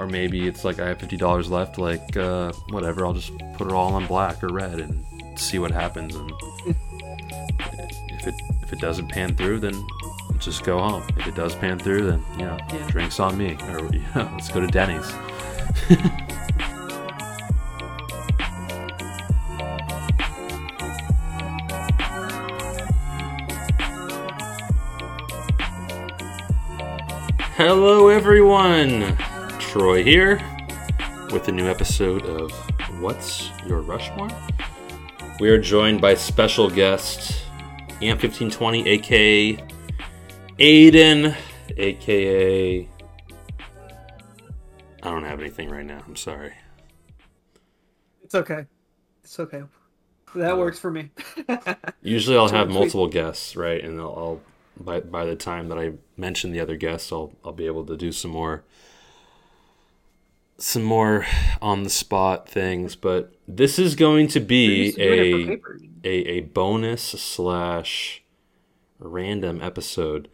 or maybe it's like I have fifty dollars left. Like uh, whatever, I'll just put it all on black or red and see what happens. And if it if it doesn't pan through, then just go home. If it does pan through, then you know, Yeah. drinks on me, or you know, let's go to Denny's. Hello, everyone. Troy here with a new episode of What's Your Rushmore? We are joined by special guest Amp1520, aka Aiden, aka. I don't have anything right now. I'm sorry. It's okay. It's okay. That works for me. Usually, I'll have multiple guests, right? And I'll, I'll by by the time that I mention the other guests, I'll I'll be able to do some more some more on the spot things. But this is going to be used to doing it for a a, a bonus slash random episode.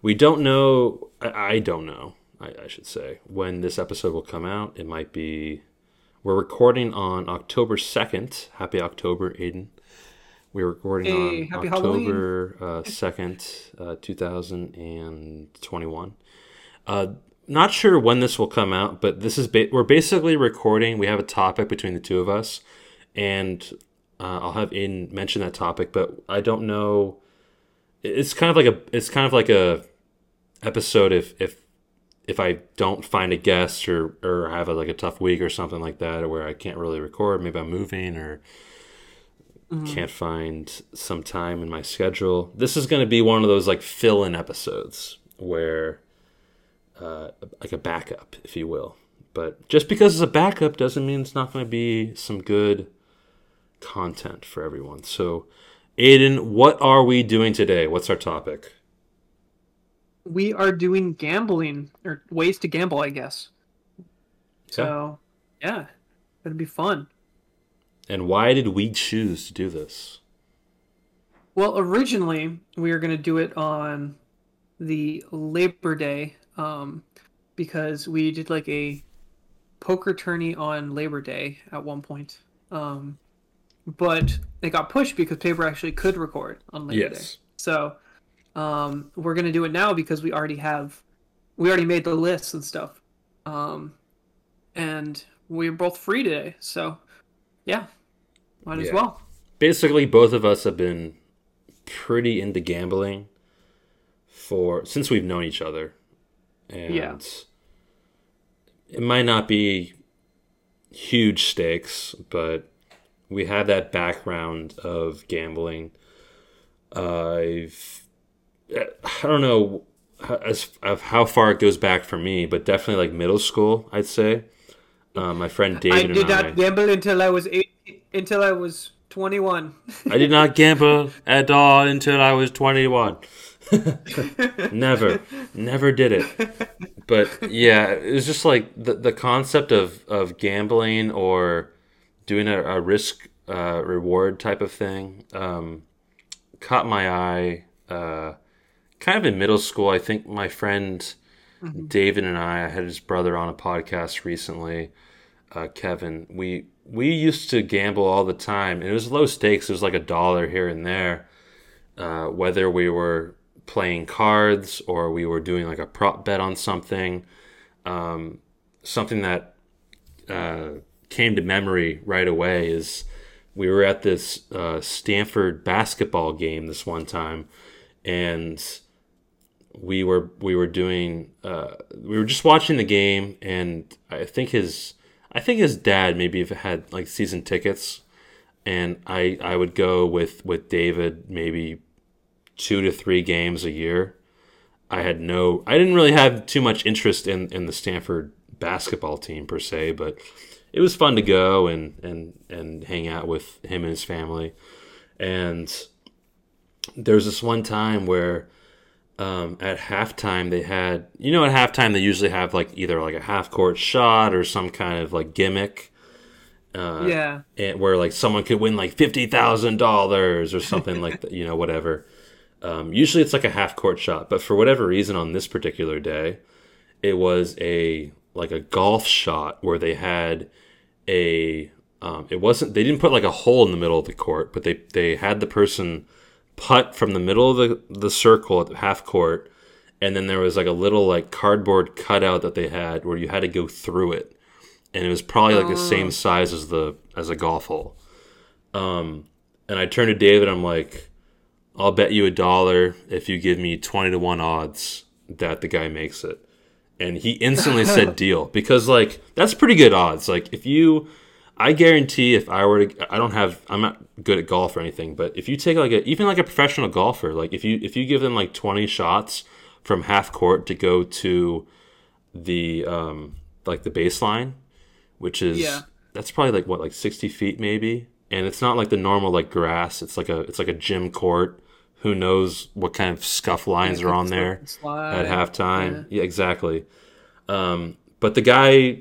We don't know. I, I don't know. I, I should say when this episode will come out. It might be. We're recording on October second. Happy October, Aiden. We're recording Hey, on October second, uh, two thousand and twenty-one. Uh, not sure when this will come out, but this is ba- we're basically recording. We have a topic between the two of us, and uh, I'll have in mention that topic. But I don't know. It's kind of like a it's kind of like a episode if if if I don't find a guest or or have a, like a tough week or something like that, or where I can't really record. Maybe I'm moving or can't find some time in my schedule. This is going to be one of those like fill in episodes where, uh, like a backup, if you will. But just because it's a backup doesn't mean it's not going to be some good content for everyone. So, Aiden, what are we doing today? What's our topic? We are doing gambling or ways to gamble, I guess. So, yeah, it'd be fun. And why did we choose to do this? Well, originally we were going to do it on the Labor Day um, because we did like a poker tourney on Labor Day at one point. Um, but it got pushed because paper actually could record on Labor Day. Yes. So um, we're going to do it now because we already have, we already made the lists and stuff. Um, and we're both free today. So yeah, might as well. basically both of us have been pretty into gambling for since we've known each other and Yeah. it might not be huge stakes but we have that background of gambling i've i don't know how- as of how far it goes back for me but definitely like middle school i'd say uh, my friend I david I, did not gamble until I was eight, until I was twenty one. I did not gamble at all until I was 21. never, never did it. But yeah, it was just like the, the concept of, of gambling or doing a, a risk uh, reward type of thing um, caught my eye uh, kind of in middle school. I think my friend David and I, I had his brother on a podcast recently, uh, Kevin. We we used to gamble all the time, and it was low stakes. It was like a dollar here and there. Uh, whether we were playing cards or we were doing like a prop bet on something, um, something that uh, came to memory right away is we were at this uh, Stanford basketball game this one time, and we were we were doing uh, we were just watching the game, and I think his I think his dad maybe had like season tickets, and I I would go with with David maybe two to three games a year. I had no I didn't really have too much interest in in the Stanford basketball team per se, but it was fun to go and and and hang out with him and his family. And there was this one time where um, at halftime they had you know at halftime they usually have like either like a half court shot or some kind of like gimmick uh, yeah, and where like someone could win like fifty thousand dollars or something like that, you know, whatever. Um, usually it's like a half court shot, but for whatever reason on this particular day, it was a like a golf shot where they had a um, it wasn't they didn't put like a hole in the middle of the court, but they they had the person putt from the middle of the the circle at the half court, and then there was like a little like cardboard cutout that they had where you had to go through it, and it was probably like the same size as the as a golf hole. Um, and I turned to David. I'm like, I'll bet you a dollar if you give me twenty to one odds that the guy makes it. And he instantly said deal because like that's pretty good odds. Like if you I guarantee if I were to I don't have I'm not good at golf or anything, but if you take like a even like a professional golfer, like if you if you give them like 20 shots from half court to go to the um like the baseline, which is Yeah. that's probably like what like 60 feet maybe, and it's not like the normal like grass. It's like a it's like a gym court. Who knows what kind of scuff lines are on there Slide. at halftime? Yeah, exactly. Um, but the guy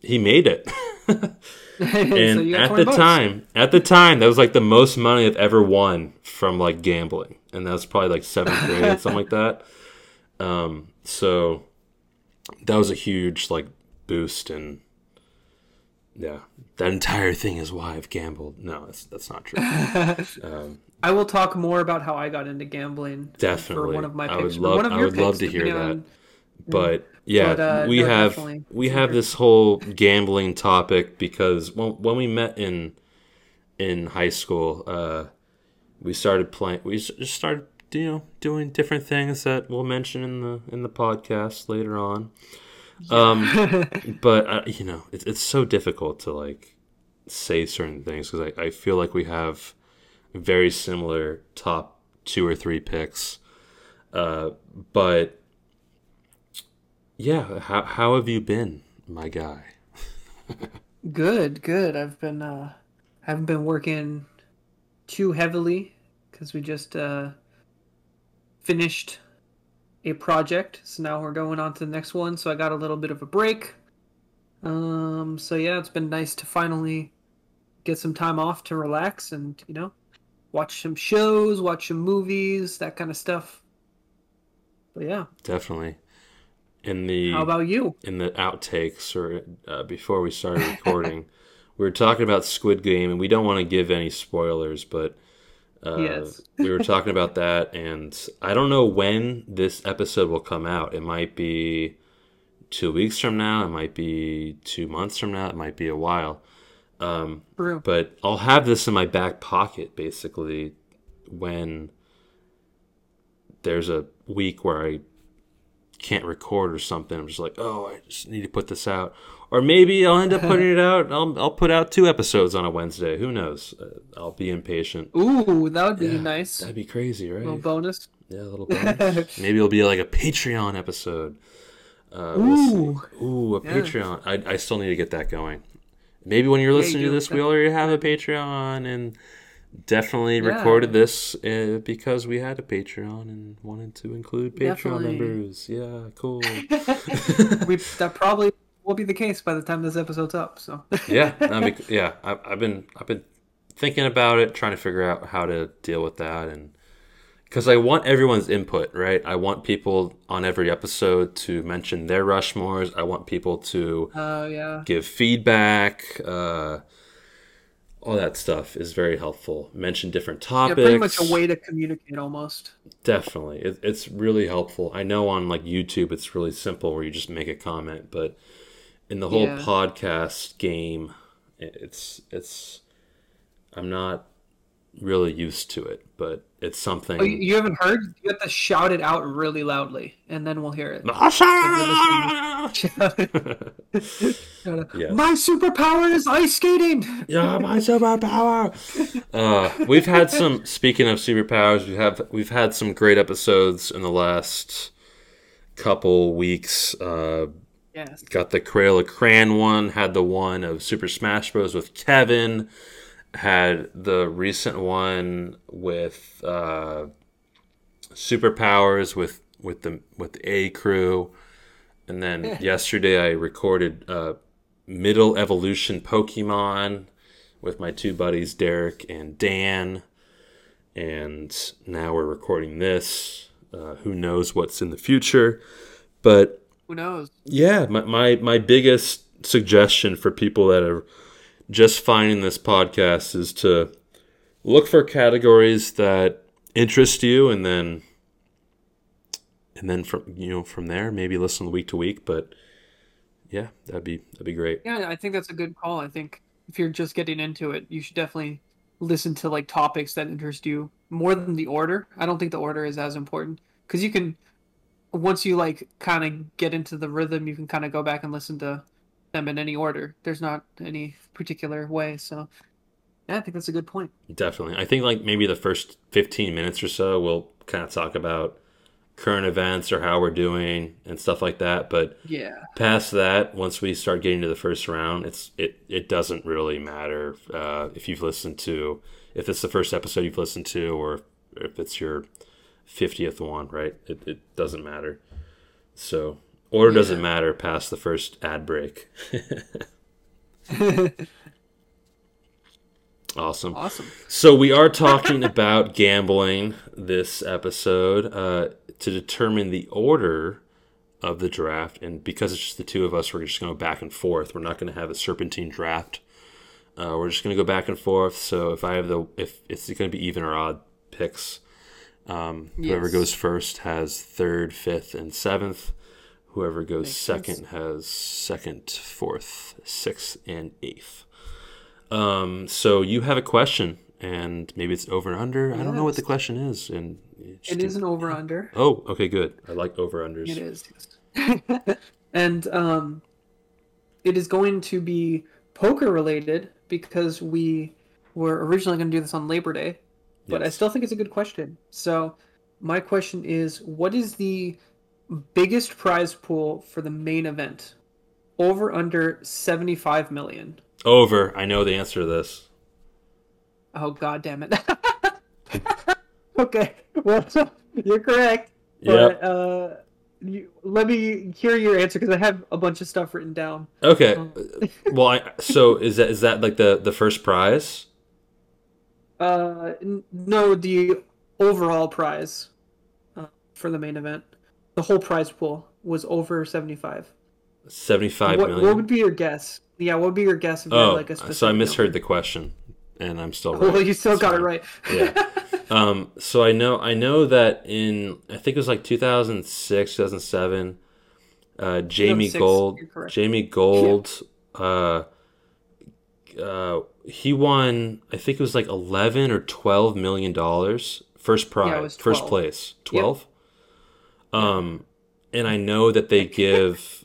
he made it. and and at the time, at the time, that was like the most money I've ever won from like gambling, and that was probably like seventh grade, something like that. Um, so that was a huge like boost, and yeah, that entire thing is why I've gambled. No, that's that's not true. Um, I will talk more about how I got into gambling. For Definitely. one of my I would picks. or love- one of I would love to hear that. but yeah, But, uh, we no, have definitely. we have this whole gambling topic because when when we met in in high school, uh, we started playing. We just started you know doing different things that we'll mention in the in the podcast later on. Um, but uh, you know, it's it's so difficult to like say certain things because I, I feel like we have very similar top two or three picks. Uh, but yeah, how how have you been, my guy? Good, good. I've been uh haven't been working too heavily because we just uh finished a project. So now we're going on to the next one. So I got a little bit of a break. Um so yeah, it's been nice to finally get some time off to relax and, you know, watch some shows, watch some movies, that kind of stuff. But yeah, Definitely. In the how about you? in the outtakes or uh, before we started recording, we were talking about Squid Game, and we don't want to give any spoilers, but uh, Yes. we were talking about that, and I don't know when this episode will come out. It might be two weeks from now, it might be two months from now, it might be a while. Um, True. but I'll have this in my back pocket basically when there's a week where I can't record or something. I'm just like, oh, I just need to put this out, or maybe I'll end up putting it out. I'll I'll put out two episodes on a Wednesday. Who knows? Uh, I'll be impatient. Ooh, that would be Yeah, nice. That'd be crazy, right? little bonus. yeah, a little bonus. maybe it'll be like a Patreon episode. Uh, we'll. Ooh. Ooh, a Yeah. Patreon. I, I still need to get that going. Maybe when you're listening you to this, we already have a Patreon, and definitely Yeah. recorded this uh, because we had a Patreon and wanted to include Patreon Definitely. members. Yeah, cool. we that probably will be the case by the time this episode's up. So yeah, that'd be, yeah. I, I've been I've been thinking about it, trying to figure out how to deal with that, and because I want everyone's input, right? I want people on every episode to mention their Rushmores. I want people to uh, yeah, give feedback. Uh, all that stuff is very helpful. Mention different topics. yeah, pretty much a way to communicate almost. Definitely, it, it's really helpful. I know on like YouTube, it's really simple where you just make a comment, but in the whole Yeah. podcast game, it's it's. I'm not really used to it, but it's something. Oh, you, you haven't heard? You have to shout it out really loudly, and then we'll hear it. Shout it. Yes. My superpower is ice skating. Yeah, my superpower. uh, we've had some. Speaking of superpowers, we have we've had some great episodes in the last couple weeks. Uh, Yes. got the Crayola Crayon one. Had the one of Super Smash Bros. with Kevin. Had the recent one with uh, superpowers with with the with the A crew, and then yesterday I recorded uh, Middle Evolution Pokemon with my two buddies Derek and Dan, and now we're recording this. Uh, who knows what's in the future? But Who knows? Yeah, my, my my biggest suggestion for people that are just finding this podcast is to look for categories that interest you and then and then from you know from there maybe listen week to week but yeah that'd be that'd be great Yeah, I think that's a good call. I think if you're just getting into it, you should definitely listen to like topics that interest you more than the order. I don't think the order is as important because you can once you like kind of get into the rhythm, you can kind of go back and listen to them in any order. There's not any particular way. So yeah, I think that's a good point. definitely i think like maybe the first 15 minutes or so we'll kind of talk about current events or how we're doing and stuff like that but Yeah. past that once we start getting to the first round it's it it doesn't really matter uh, if you've listened to if it's the first episode you've listened to or if it's your 50th one right it, it doesn't matter so order doesn't matter past the first ad break awesome Awesome. so we are talking about gambling this episode uh, to determine the order of the draft, and because it's just the two of us, we're just going to go back and forth. We're not going to have a serpentine draft. Uh, we're just going to go back and forth. So if I have the if it's going to be even or odd picks, um, whoever Yes. goes first has third, fifth, and seventh. Whoever goes Makes sense. second has second, fourth, sixth, and eighth. Um, so you have a question, and maybe it's over and under. I don't know what the question is, and it's It an over under. Oh, okay, good. I like over unders. It is. yes. and um, it is going to be poker related because we were originally going to do this on Labor Day, but I still think it's a good question. So, my question is what is the biggest prize pool for the main event? Over under 75 million. Over. I know the answer to this. Oh, god damn it. okay. Well, you're correct. Yep. But, uh, you, let me hear your answer because I have a bunch of stuff written down. Okay. Um, well, I, so is that is that like the the first prize? Uh, n- no, the overall prize uh, for the main event, the whole prize pool was over seventy-five. Seventy five What, million. what would be your guess? Yeah, what would be your guess if oh, like a specific? so I misheard number? the question, and I'm still right. Well, you still It's got it right. Yeah. Um, so I know I know that in I think it was like 2006, 2007, uh, Jamie 2006, Gold. Jamie Gold, uh, uh, he won. I think it was like 11 or 12 million dollars first prize, Yeah, first place, 12. Um, and I know that they give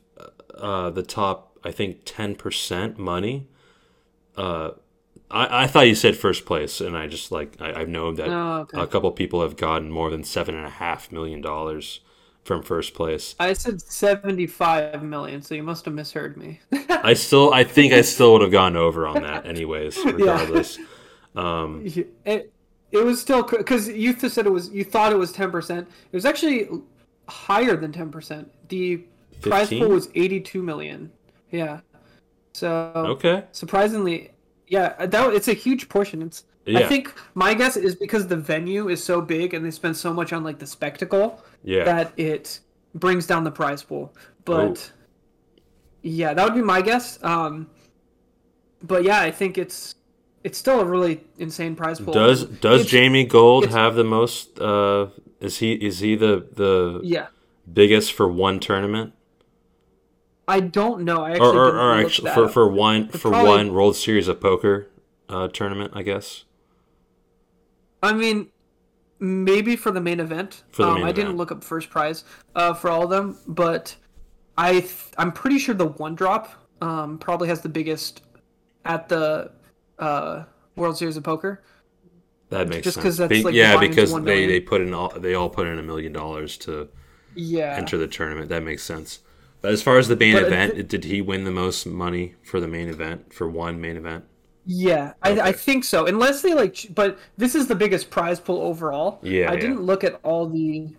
uh, the top, I think, 10% money. Uh, I, I thought you said first place, and I just like I, I know that Oh, okay. a couple people have gotten more than seven and a half million dollars from first place. I said seventy-five million, so you must have misheard me. I still, I think I still would have gone over on that, anyways, regardless. Um, it it was still because you said it was you thought it was ten percent. It was actually higher than ten percent. The prize pool was eighty-two million. Yeah. So okay, surprisingly, yeah, that it's a huge portion. It's yeah. I think my guess is because the venue is so big and they spend so much on like the spectacle yeah, that it brings down the prize pool. But yeah, that would be my guess. Um, but yeah, I think it's it's still a really insane prize pool. does does It's- Jamie Gold have the most? Uh, is he is he the the Yeah, biggest for one tournament, I don't know. I actually or or, or actually for up. for one for probably- one World Series of Poker uh, tournament? I guess. I mean, maybe for the main event. For the um, main I didn't look up first prize uh, for all of them, but I th- I'm pretty sure the one drop um, probably has the biggest at the uh, World Series of Poker. That makes sense. Just sense. that's, like, yeah, because they, they put in all they all put in a million dollars to Yeah. enter the tournament. That makes sense. But as far as the main But, event, th- did he win the most money for the main event for one main event? Yeah, I, I think so. Unless they like, but this is the biggest prize pool overall. Yeah, I yeah. didn't look at all the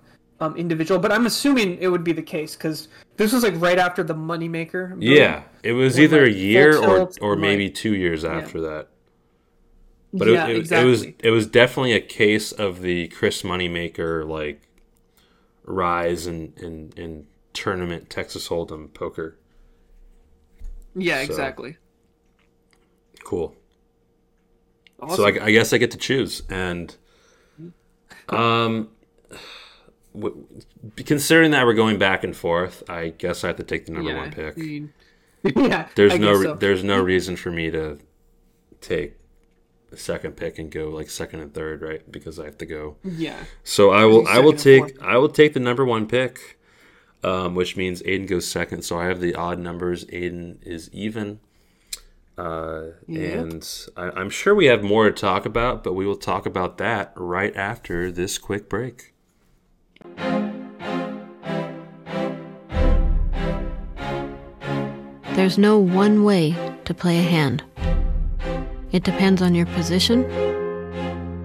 um, individual, but I'm assuming it would be the case because this was like right after the moneymaker. Yeah, it was either a year or or maybe like- two years after that. But yeah, it, it, exactly. it was it was definitely a case of the Chris Moneymaker like rise in in, in tournament Texas Hold'em poker. Yeah, So- exactly. Cool. Awesome. So I, I guess I get to choose, and um, w- considering that we're going back and forth, I guess I have to take the number yeah, one pick. you- yeah, There's I no so. there's no reason for me to take second pick and go like second and third, right? Because I have to go. yeah. So I will I will take I will take the number one pick, um, which means Aiden goes second. So I have the odd numbers. Aiden is even. Uh, Yep. And I, I'm sure we have more to talk about, but we will talk about that right after this quick break. There's no one way to play a hand. It depends on your position.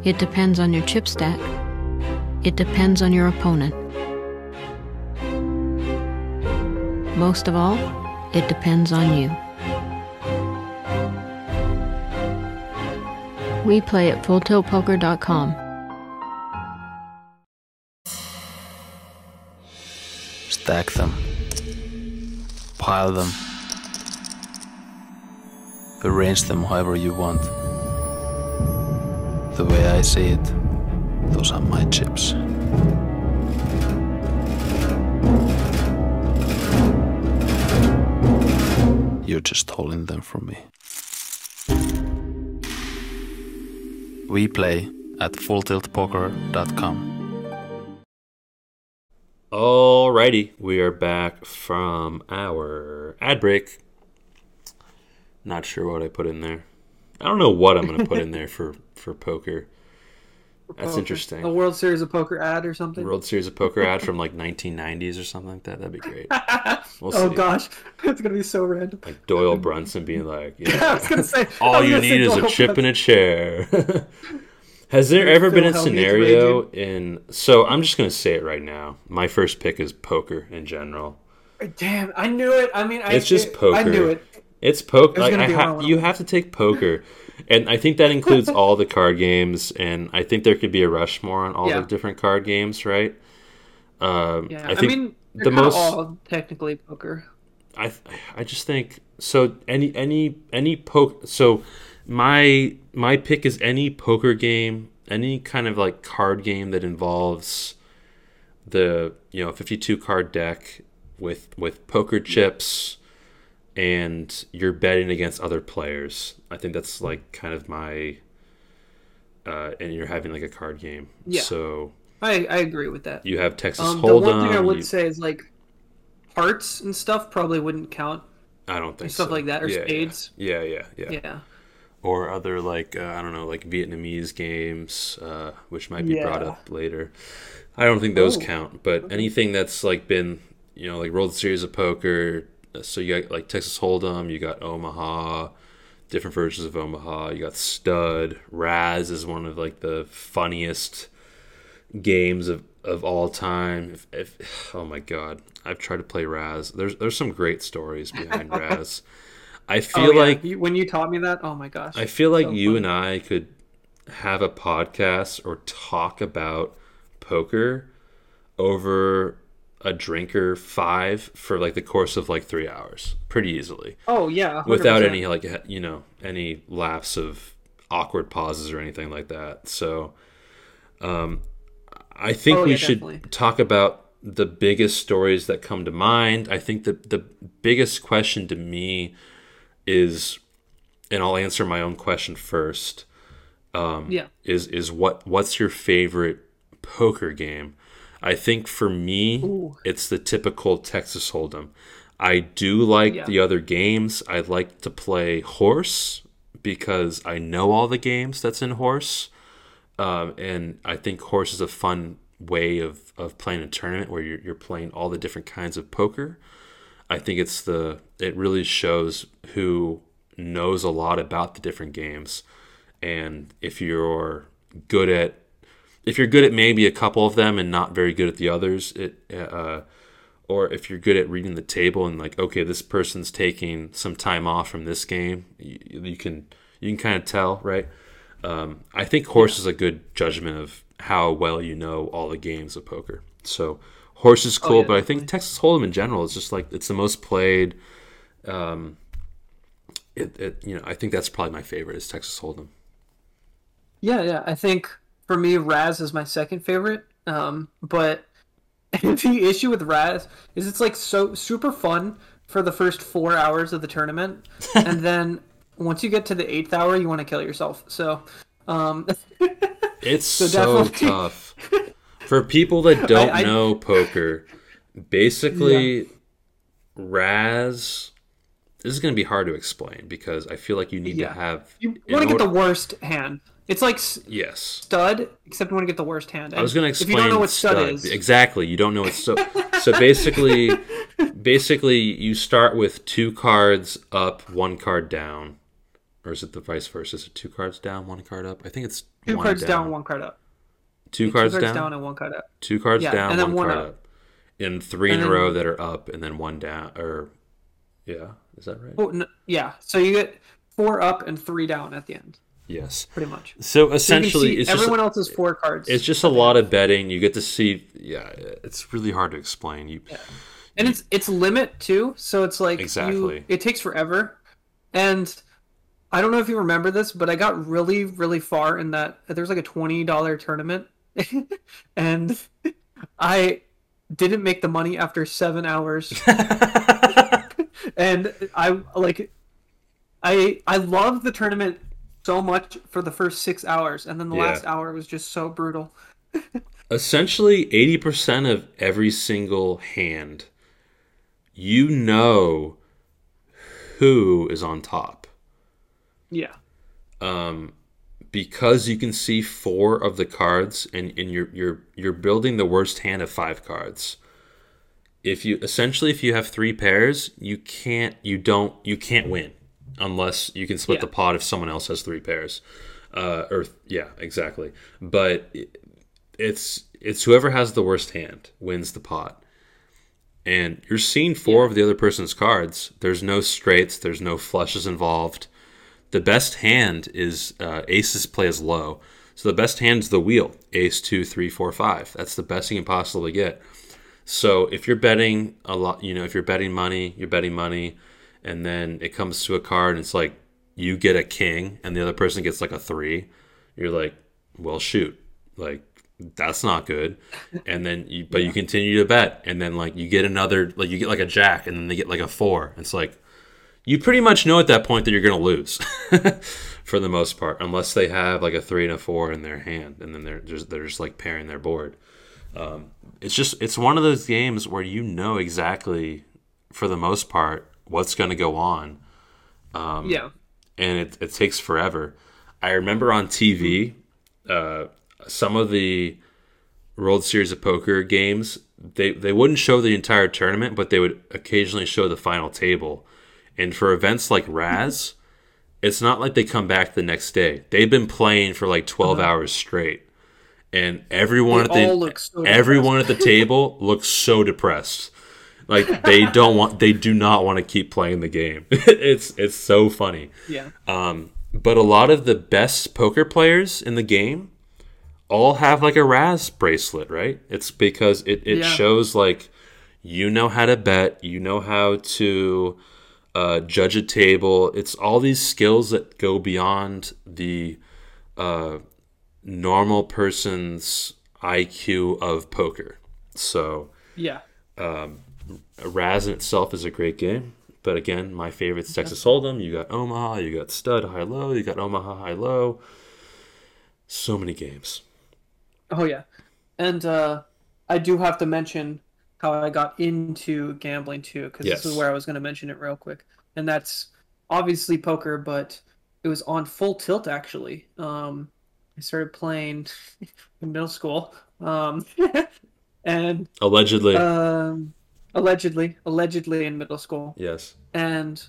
It depends on your chip stack. It depends on your opponent. Most of all, it depends on you. We play at fulltiltpoker.com. Stack them. Pile them. Arrange them however you want. The way I see it, those are my chips. You're just holding them from me. We play at fulltiltpoker.com. Alrighty, we are back from our ad break. Not sure what I put in there. I don't know what I'm going to put in there for for poker. That's Poker. interesting. A World Series of Poker ad or something. World Series of Poker ad from like 1990s or something like that. That'd be great. We'll oh see. gosh, it's gonna be so random. Like Doyle Brunson being like, "Yeah, I was gonna say all you need is a chip Brunson. and a chair. Has there ever been a scenario in? So I'm just gonna say it right now. My first pick is poker in general. Damn, I knew it. I mean, I, It's just it- I poker. knew it. It's poker. Like gonna I be ha- one. you have to take poker, and I think that includes all the card games. And I think there could be a Rushmore on all Yeah. the different card games, right? Um, Yeah, I I, think mean, the the most- most all technically poker. I I just think so. Any any any poke. So my my pick is any poker game, any kind of like card game that involves the you know 52 card deck with with poker chips and you're betting against other players. I think that's like kind of my uh, and you're having like a card game. Yeah. So I I agree with that. you have Texas Um, the one thing I would you- say is like hearts and stuff probably wouldn't count. I don't think stuff so. like that, or Yeah, yeah. spades. Yeah, yeah, yeah. Yeah. or other like uh, I don't know, like Vietnamese games, uh, which might be brought up later. I don't think those Oh, count, but anything that's like been you know like World Series of Poker. Uh, So you got like Texas Hold'em, you got Omaha, different versions of Omaha. You got Stud, Razz is one of like the funniest games of, of all time. If, if oh my god, I've tried to play Razz. There's there's some great stories behind Razz. I feel Oh, yeah. like You- when you taught me that, oh my gosh. I feel like So you fun. and I could have a podcast or talk about poker over a drinker five for like the course of like three hours pretty easily Oh yeah. 100%. without any like you know any lapse of awkward pauses or anything like that so um i think Oh, we yeah, should definitely. talk about the biggest stories that come to mind i think the the biggest question to me is and i'll answer my own question first Um, Yeah. is is what what's your favorite poker game? I think for me, Ooh. it's the typical Texas Hold'em. I do like Yeah. the other games. I like to play horse because I know all the games that's in horse, um, and I think horse is a fun way of, of playing a tournament where you're, you're playing all the different kinds of poker. I think it's the it really shows who knows a lot about the different games, and if you're good at if you're good at maybe a couple of them and not very good at the others, it uh, or if you're good at reading the table and like okay, this person's taking some time off from this game, you, you can you can kind of tell, right? Um, I think horse is a good judgment of how well you know all the games of poker. So Horse is cool, yeah, but I think Texas Hold'em in general is just like it's the most played. Um, it, it you know I think that's probably my favorite is Texas Hold'em. Yeah, yeah. I think for me, Razz is my second favorite. Um, but the issue with Razz is it's like so super fun for the first four hours of the tournament, and then once you get to the eighth hour, you want to kill yourself. So, um, It's so, definitely- tough for people that don't I- I- know poker. Basically, Razz. This is going to be hard to explain because I feel like you need Yeah. to have. you want to get the worst hand. It's like Yes. stud, except you want to get the worst hand. I was going to explain. If you don't know what stud, stud. is, exactly. You don't know what so. so basically, basically, you start with two cards up, one card down, or is it the vice versa? Is it two cards down, one card up? I think it's two one cards down. one card up. two cards, two cards down, and one card up. two cards Yeah, down, and then one, one card up. up. and three And in a row that are up, and then one down. Or yeah, is that right? Oh, no, yeah. So you get four up and three down at the end, Yes. pretty much. So So you essentially, see it's just everyone else's four cards. it's just a lot of betting. You get to see. Yeah, it's really hard to explain. You and it's it's limit too so it's like you- Exactly. it takes forever and i don't know if you remember this but i got really really far in that there's like a $20 tournament and i didn't make the money after seven hours and i like i i love the tournament so much for the first six hours and then the Yeah. last hour was just so brutal essentially eighty percent of every single hand, you know who is on top. yeah um, because you can see four of the cards and, and you're you're you're building the worst hand of five cards. If you essentially if you have three pairs, you can't you don't you can't win unless you can split Yeah. the pot if someone else has three pairs. Uh, or yeah, exactly. But it's it's whoever has the worst hand wins the pot. And you're seeing four of the other person's cards. There's no straights. There's no flushes involved the best hand is uh, aces play as low. So the best hand is the wheel, ace two, three, four, five. That's the best thing you can possibly get. So if you're betting a lot, you know, if you're betting money, you're betting money, and then it comes to a card and it's like you get a king and the other person gets like a three, you're like, well, shoot, like that's not good. And then you, but you continue to bet, and then like you get another, like you get like a jack, and then they get like a four. It's like you pretty much know at that point that you're going to lose for the most part, unless they have like a three and a four in their hand, and then they're just they're just like pairing their board. Um, it's just it's one of those games where you know exactly, for the most part, what's going to go on, yeah and it, it takes forever. I remember on TV, uh, some of the World Series of Poker games, they, they wouldn't show the entire tournament, but they would occasionally show the final table. And for events like Razz, it's not like they come back the next day. They've been playing for like 12 hours straight. And everyone Uh-huh. They at the so everyone at the table looks so depressed. Like they don't want they do not want to keep playing the game. it's it's so funny. yeah Um, but a lot of the best poker players in the game all have like a Razz bracelet, right? It's because it, it Yeah. shows like you know how to bet, you know how to uh, judge a table. It's all these skills that go beyond the uh, normal person's IQ of poker. So yeah Razz in itself is a great game. But again, my favorite's Texas Hold'em. You got Omaha, you got Stud High Low, you got Omaha High Low. So many games. Oh yeah, and uh, I do have to mention how I got into gambling too, because this is where I was going to mention it real quick, and that's obviously poker, but it was on full tilt actually. Um, I started playing in middle school, um, and Allegedly. um, allegedly, allegedly in middle school, yes. and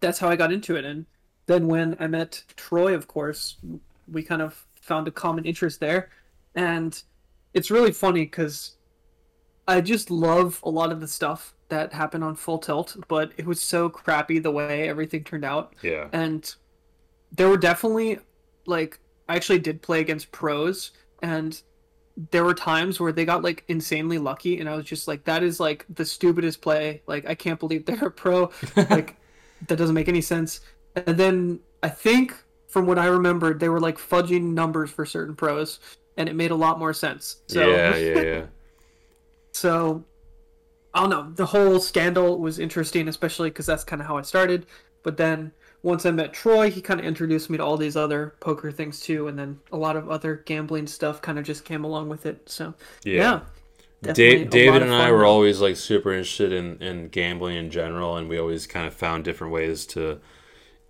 that's how I got into it. And then when I met Troy, of course, we kind of found a common interest there, and it's really funny because I just love a lot of the stuff that happened on Full Tilt, but it was so crappy the way everything turned out, Yeah. and there were definitely like I actually did play against pros, and there were times where they got like insanely lucky, and I was just like, that is like the stupidest play. Like I can't believe they're a pro. like that doesn't make any sense. And then I think from what I remembered, they were like fudging numbers for certain pros, and it made a lot more sense. So yeah, yeah, yeah. so I don't know. The whole scandal was interesting, especially because that's kind of how I started. But then once I met Troy, he kind of introduced me to all these other poker things too, and then a lot of other gambling stuff kind of just came along with it. So Yeah. yeah, Da- definitely a lot David and I were always like super interested in, in gambling in general, and we always kind of found different ways to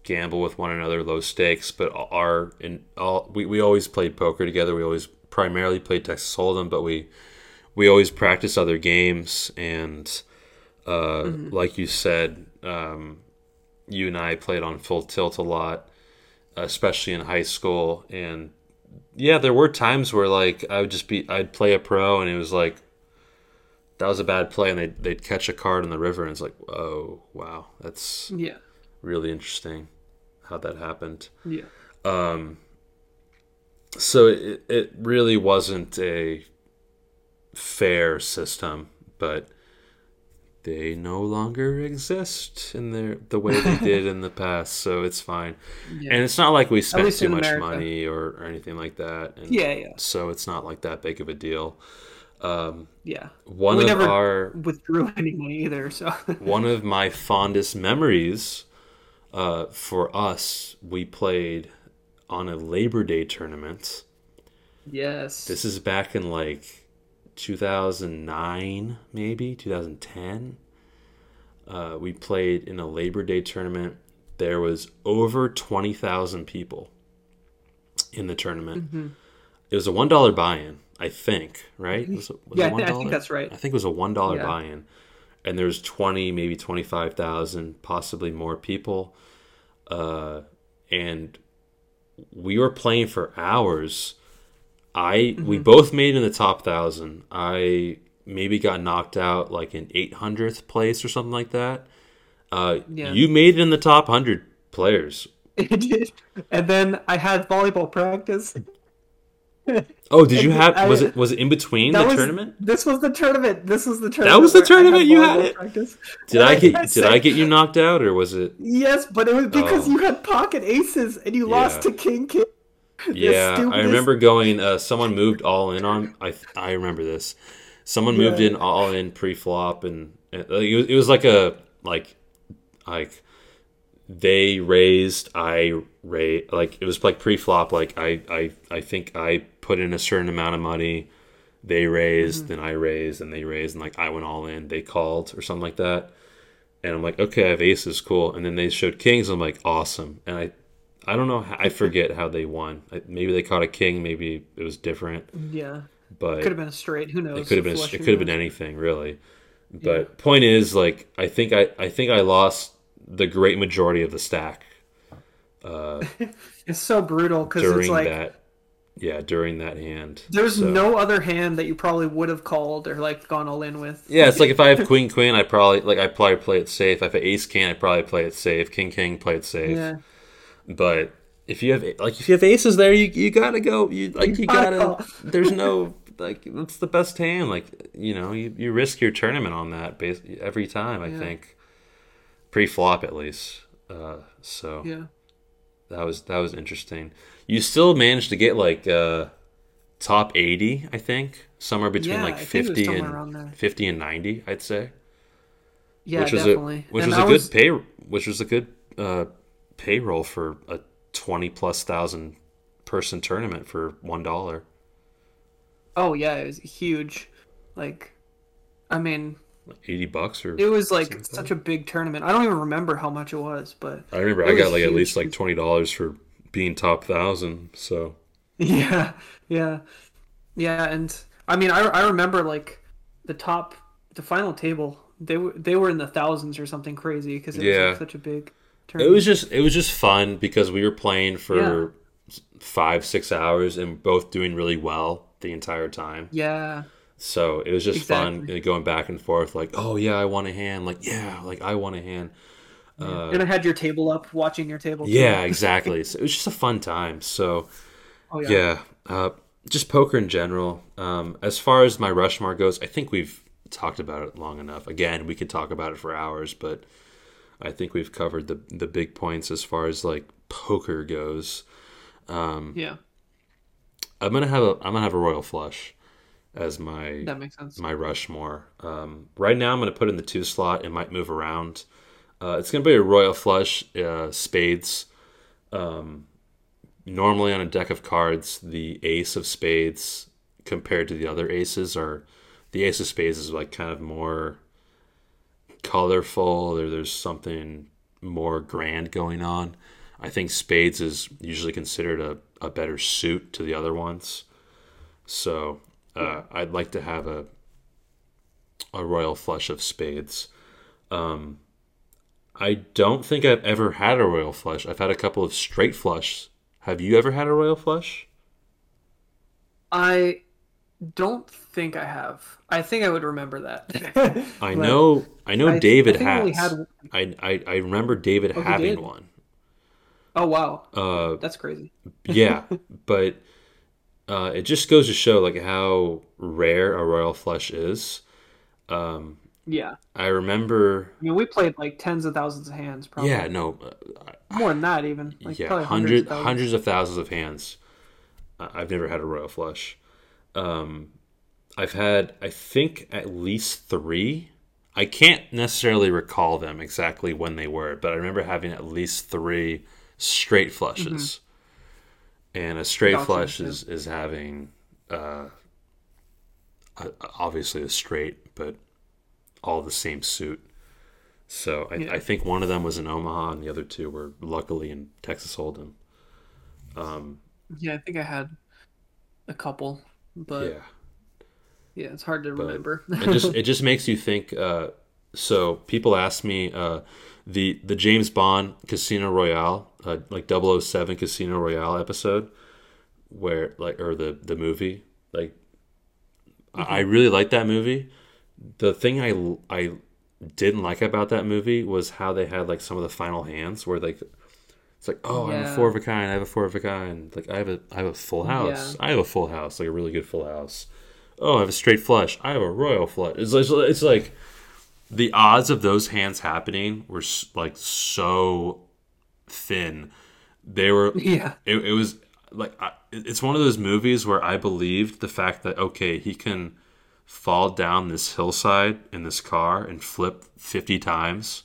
gamble with one another, low stakes. But our in all we, we always played poker together. We always primarily played Texas Hold'em, but we we always practiced other games. And uh, Mm-hmm. like you said, um, you and I played on full tilt a lot, especially in high school. And yeah, there were times where like I would just be I'd play a pro, and it was like that was a bad play, and they'd, they'd catch a card in the river, and it's like, oh wow, that's yeah, really interesting how that happened. yeah, Um, so it, it really wasn't a fair system, but they no longer exist in their the way they did in the past, so it's fine. yeah. And it's not like we spent too much America. money or, or anything like that. And Yeah, yeah. So it's not like that big of a deal. Um, yeah. one We of never- our Withdrew any money either, so one of my fondest memories uh, for us, we played on a Labor Day tournament. yes. This is back in like 2009, maybe 2010. Uh, we played in a Labor Day tournament. There was over 20,000 people in the tournament. Mm-hmm. It was a one dollar buy-in, I think. Right? Was it, was Yeah, I think that's right. I think it was a one dollar Yeah. buy-in, and there's 20, maybe 25,000, possibly more people. Uh, and we were playing for hours. I we Mm-hmm. both made in the top thousand. I maybe got knocked out like in eight hundredth place or something like that. Uh, Yeah. You made it in the top hundred players. Did. And then I had volleyball practice. Oh, did you have? I- Was it was it in between the was tournament? This was the tournament. This was the tournament. That was the tournament you had it? Practice. Did I get did I get you knocked out or was it? Yes, but it was because Oh. you had pocket aces and you lost to king king. Yeah, I remember going. Uh, someone moved all in on. I I remember this. Someone moved Yeah. in all in pre flop, and, and it, was, it was like a like like they raised. I raised. Like it was like pre flop. Like I I I think I put in a certain amount of money. They raised, then I raised, and they raised, and like I went all in. They called or something like that, and I'm like, okay, I have aces, cool. And then they showed kings. I'm like, awesome. And I I don't know. how- I forget how they won. Maybe they caught a king. Maybe it was different. Yeah, But it could have been a straight. Who knows? it could have been. Flush, It could have been anything really. But point is, like, I think I. I think I lost the great majority of the stack It's so brutal because during it's like that. Yeah, during that hand. there's So- no other hand that you probably would have called or like gone all in with. Yeah, it's like if I have queen queen, I probably like I probably play it safe. If I have ace king, I probably play it safe. King king, play it safe. Yeah. But if you have like if you have aces there, you you gotta go. You like you gotta. There's no like it's the best hand. Like you know you, you risk your tournament on that base every time. I Yeah. think pre flop at least. Uh, so Yeah. that was that was interesting. You still managed to get like uh, top eighty, I think, somewhere between Yeah, like I think it was fifty somewhere around there. and fifty and ninety, I'd say Yeah, which was definitely. a which And was a good pay which was a good uh, payroll for a twenty plus thousand person tournament for one dollar. Oh yeah, it was huge. Like, I mean, Eighty bucks or it was like Something such a big tournament. I don't even remember how much it was, but I remember I got like at least like twenty dollars for being top thousand. So Yeah, yeah, yeah, and I mean, I, I remember like the top, the final table. They were they were in the thousands or something crazy because it was like such a big it was just it was just fun because we were playing for five six hours and both doing really well the entire time. yeah, So it was just fun Exactly. know, going back and forth. Like, oh yeah, I want a hand. Like, yeah, like I want a hand. Uh, and I had your table up, watching your table. Yeah, exactly. So it was just a fun time. So Oh yeah. yeah, uh, just poker in general. Um, as far as my Rushmore goes, I think we've talked about it long enough. Again, we could talk about it for hours, but I think we've covered the the big points as far as like poker goes. Um, Yeah, I'm gonna have a I'm gonna have a royal flush as my that makes sense. my Rushmore. Um, right now, I'm going to put in the two slot. It might move around. Uh, it's going to be a royal flush, uh, spades. Um, normally, on a deck of cards, the ace of spades compared to the other aces are the ace of spades is like kind of more colorful. Or there's something more grand going on. I think spades is usually considered a, a better suit to the other ones. So uh, I'd like to have a a royal flush of spades. Um, I don't think I've ever had a royal flush. I've had a couple of straight flush. Have you ever had a royal flush? I don't think I have. I think I would remember that. I know. I know I- David I think I only has. had- I, I I remember David Oh, having did? one. Oh wow, Uh, that's crazy. yeah, but uh, it just goes to show like how rare a royal flush is. Um, Yeah, I remember. I mean we played like tens of thousands of hands. Probably. Yeah, no, uh, more than that even. Like yeah, Hundreds, hundred, of thousands. hundreds of thousands of hands. I've never had a royal flush. Um, I've had, I think, at least three. I can't necessarily recall them exactly when they were, but I remember having at least three straight flushes. And a straight flush yeah. is is having, uh, a- obviously a straight, but all the same suit. So I, Yeah. I think one of them was in Omaha, and the other two were luckily in Texas Hold'em. Um, Yeah, I think I had a couple, but yeah, yeah, it's hard to But remember. it just it just makes you think. Uh, so people ask me uh, the the James Bond Casino Royale, uh, like 007 Casino Royale episode, where like or the the movie, like I I really like that movie. The thing I I didn't like about that movie was how they had like some of the final hands where like it's like oh I'm a four of a kind I have a four of a kind. Like I have a I have a full house. Yeah. I have a full house like a really good full house. Oh I have a straight flush. I have a royal flush. It's like, it's like the odds of those hands happening were like so thin. They were yeah, it, it was like I, it's one of those movies where I believed the fact that okay he can fall down this hillside in this car and flip 50 times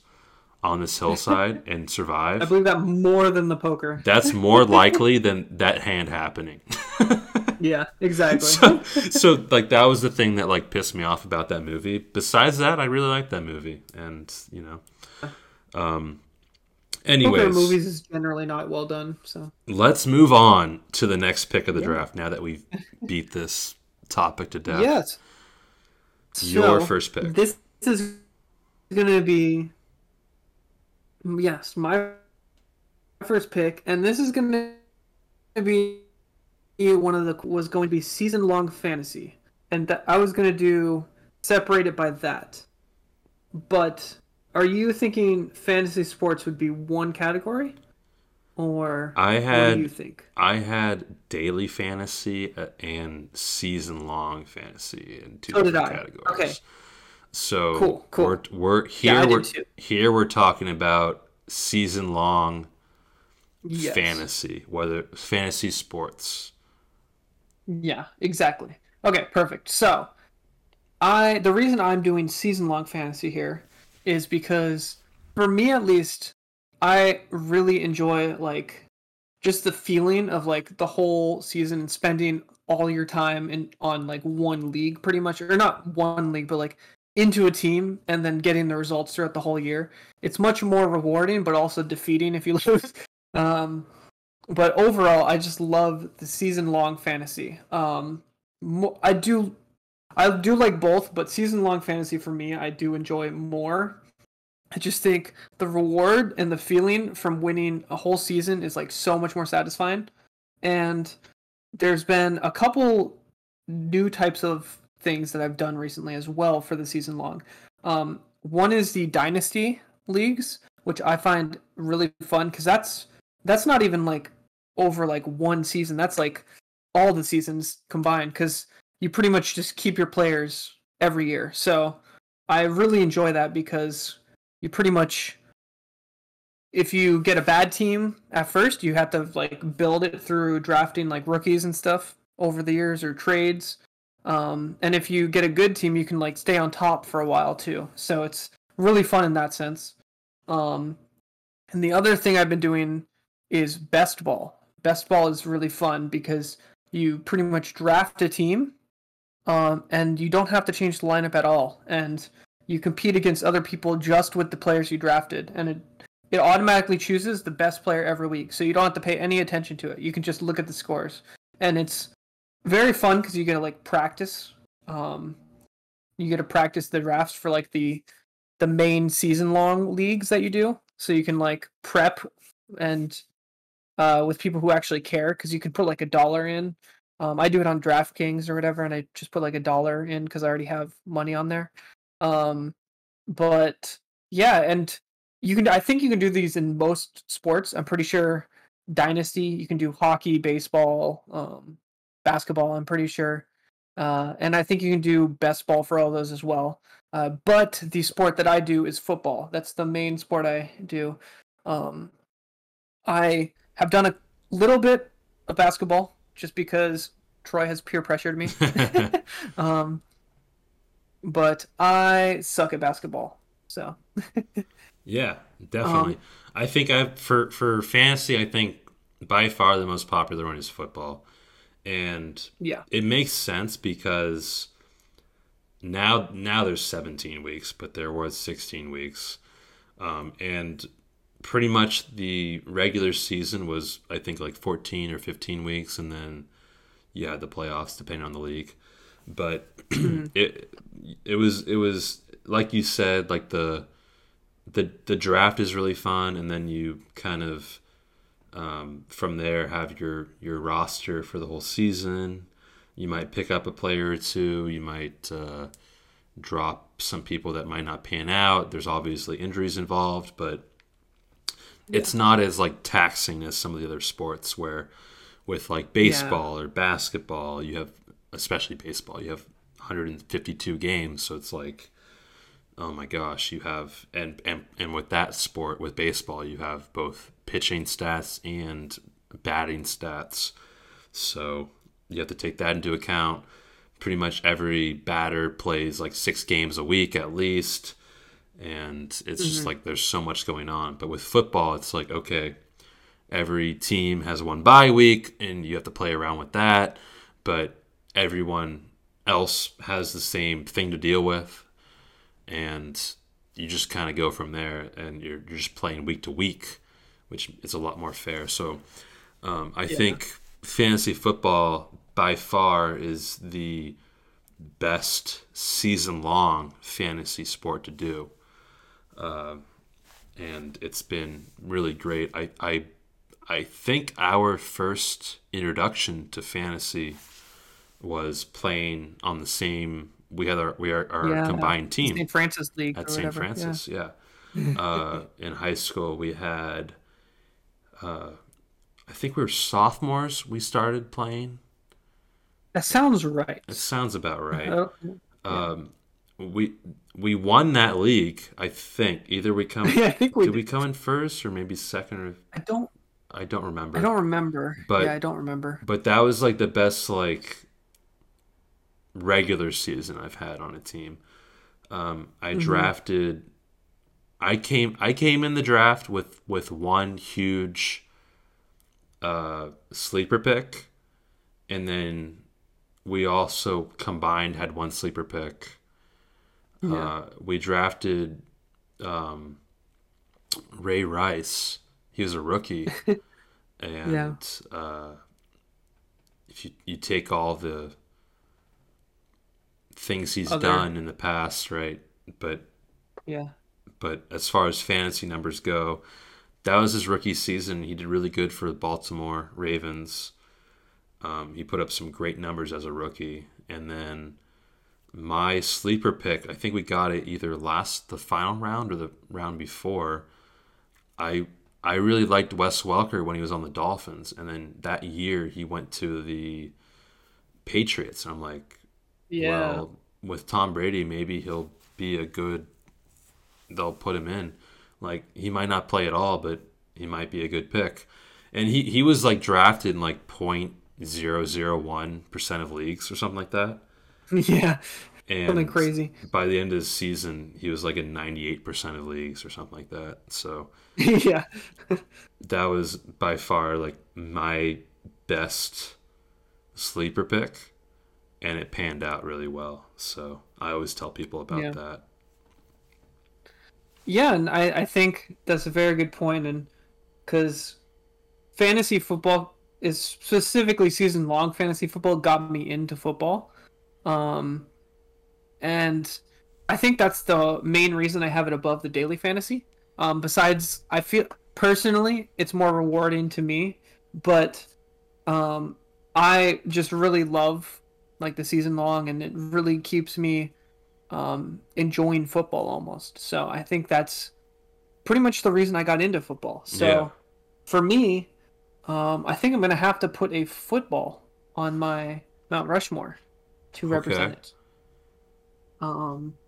on this hillside and survive. I believe that more than the poker. that's more likely than that hand happening Yeah, exactly. so, so like that was the thing that like pissed me off about that movie besides that i really liked that movie and you know um anyways poker movies is generally not well done. So let's move on to the next pick of the draft now that we've beat this topic to death yes, Your So, first pick. This is gonna be yes, my first pick, and this is gonna be one of the was going to be season long fantasy, and that I was gonna do separate it by that. But are you thinking fantasy sports would be one category, or I had what do you think? I had daily fantasy uh, and season long fantasy in two So different categories. Okay. So Cool, cool. we're we're here Yeah, we're here we're talking about season long Yes. fantasy, whether fantasy sports. Yeah, exactly. Okay, perfect. So, I the reason I'm doing season long fantasy here is because for me at least I really enjoy like just the feeling of like the whole season and spending all your time in on like one league pretty much or not one league but like into a team and then getting the results throughout the whole year. It's much more rewarding but also defeating if you lose. Um but overall i just love the season long fantasy um i do i do like both but season long fantasy for me i do enjoy more i just think the reward and the feeling from winning a whole season is like so much more satisfying and there's been a couple new types of things that i've done recently as well for the season long um one is the dynasty leagues which i find really fun because that's that's not even like over like one season. That's like all the seasons combined because you pretty much just keep your players every year. So I really enjoy that because you pretty much if you get a bad team at first, you have to like build it through drafting like rookies and stuff over the years or trades. Um, and if you get a good team, you can like stay on top for a while too. So it's really fun in that sense. Um, and the other thing I've been doing is best ball. Best ball is really fun because you pretty much draft a team, um, and you don't have to change the lineup at all, and you compete against other people just with the players you drafted, and it it automatically chooses the best player every week, so you don't have to pay any attention to it. You can just look at the scores, and it's very fun because you get to like practice. Um, you get to practice the drafts for like the the main season long leagues that you do, so you can like prep and uh, with people who actually care because you can put like a dollar in. Um, I do it on DraftKings or whatever, and I just put like a dollar in because I already have money on there. Um, but yeah, and you can. I think you can do these in most sports. I'm pretty sure Dynasty you can do hockey, baseball, um, basketball. I'm pretty sure, uh, and I think you can do best ball for all those as well. Uh, but the sport that I do is football. That's the main sport I do. Um, I have done a little bit of basketball just because Troy has peer pressured me. um, but I suck at basketball. So yeah, definitely. Um, I think I for for fantasy, I think by far the most popular one is football, and yeah, it makes sense because now now there's 17 weeks, but there was 16 weeks, um, and pretty much the regular season was I think like 14 or 15 weeks, and then you had the playoffs depending on the league. But it it was it was like you said like the the the draft is really fun, and then you kind of um, from there have your your roster for the whole season. You might pick up a player or two. You might uh, drop some people that might not pan out. There's obviously injuries involved, but yeah. it's not as like taxing as some of the other sports where with like baseball yeah. or basketball, you have especially baseball, you have 152 games, so it's like oh my gosh, you have and and and with that sport with baseball, you have both pitching stats and batting stats. So you have to take that into account. Pretty much every batter plays like six games a week at least. And it's mm-hmm. just like there's so much going on. But with football, it's like, okay, every team has one bye week and you have to play around with that. But everyone else has the same thing to deal with and you just kind of go from there and you're, you're just playing week to week which is a lot more fair. So um, i yeah. think fantasy football by far is the best season long fantasy sport to do. Uh, and it's been really great. I, I i think our first introduction to fantasy was playing on the same we had our we are our yeah, combined team St. Francis League at St. Francis. Yeah, yeah. uh, in high school we had, uh, I think we were sophomores. We started playing. That sounds right. It sounds about right. Uh, yeah. um, we we won that league. I think either we come. yeah, I think we did, did we come in first or maybe second or. I don't. I don't remember. I don't remember. But yeah, I don't remember. But that was like the best like regular season I've had on a team. Um, I mm-hmm. drafted. I came. I came in the draft with with one huge uh, sleeper pick, and then we also combined had one sleeper pick. Yeah. Uh, we drafted um, Ray Rice. He was a rookie, and yeah. uh, if you you take all the things he's Other... done in the past, right? But yeah. But as far as fantasy numbers go, that was his rookie season. He did really good for the Baltimore Ravens. Um, he put up some great numbers as a rookie, and then my sleeper pick, I think we got it either last the final round or the round before. I I really liked Wes Welker when he was on the Dolphins, and then that year he went to the Patriots. And I'm like, Yeah. well, with Tom Brady, maybe he'll be a good. They'll put him in. Like he might not play at all, but he might be a good pick. And he he was like drafted in like point zero zero one percent of leagues or something like that. yeah. And Something crazy. By the end of the season, he was like in ninety eight percent of leagues or something like that. So yeah. that was by far like my best sleeper pick and it panned out really well so i always tell people about Yeah. that Yeah, and I, I think that's a very good point, and because fantasy football is specifically season long fantasy football got me into football, um, and I think that's the main reason I have it above the daily fantasy. Um, besides, I feel personally it's more rewarding to me, but um, I just really love like the season long, and it really keeps me um, enjoying football almost. So I think that's pretty much the reason I got into football. So Yeah. for me, um, I think I'm gonna have to put a football on my Mount Rushmore to represent Okay. it. Um,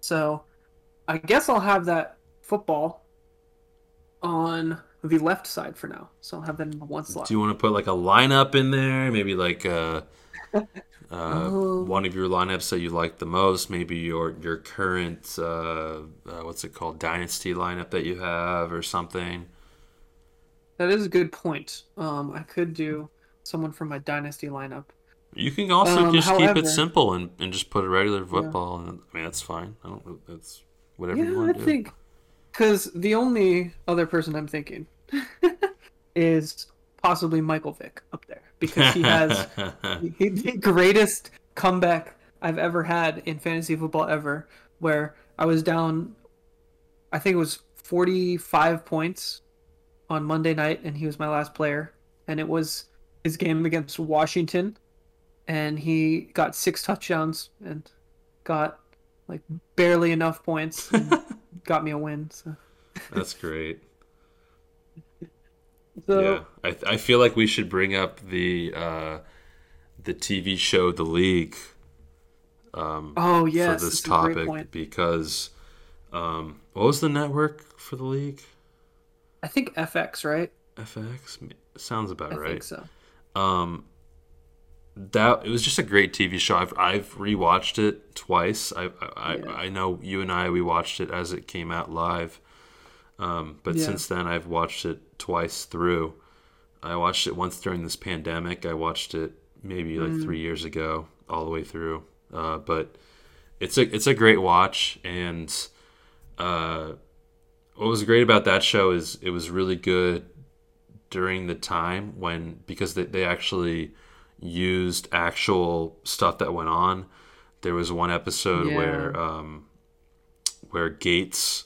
so I guess I'll have that football on the left side for now. So I'll have that in one slot. do you want to put like a lineup in there maybe like uh, uh, one of your lineups that you like the most maybe your your current uh, uh, what's it called dynasty lineup that you have or something? That is a good point. Um, I could do someone from my dynasty lineup. you can also Um, just keep it simple and, and just put a regular football and i mean that's fine. I don't that's whatever you Yeah, I want to do. think because the only other person I'm thinking is possibly Michael Vick up there because he has he, the greatest comeback I've ever had in fantasy football ever. Where I was down, I think it was 45 points on Monday night, and he was my last player, and it was his game against Washington, and he got six touchdowns and got like barely enough points. and got me a win. So, that's great so yeah, I, I feel like we should bring up the uh, the TV show The League oh yes, for this it's a great topic because um, what was the network for The League? I think FX, right? FX sounds about I right. think so. Um, that it was just a great TV show. I've I've rewatched it twice. I I, Yeah. I know you and I we watched it as it came out live. Um, but Yeah. since then I've watched it twice through. I watched it once during this pandemic. I watched it maybe like Mm. three years ago, all the way through. Uh, but it's a it's a great watch, and uh, what was great about that show is it was really good during the time when because they, they actually used actual stuff that went on. There was one episode Yeah. where um, where Gates,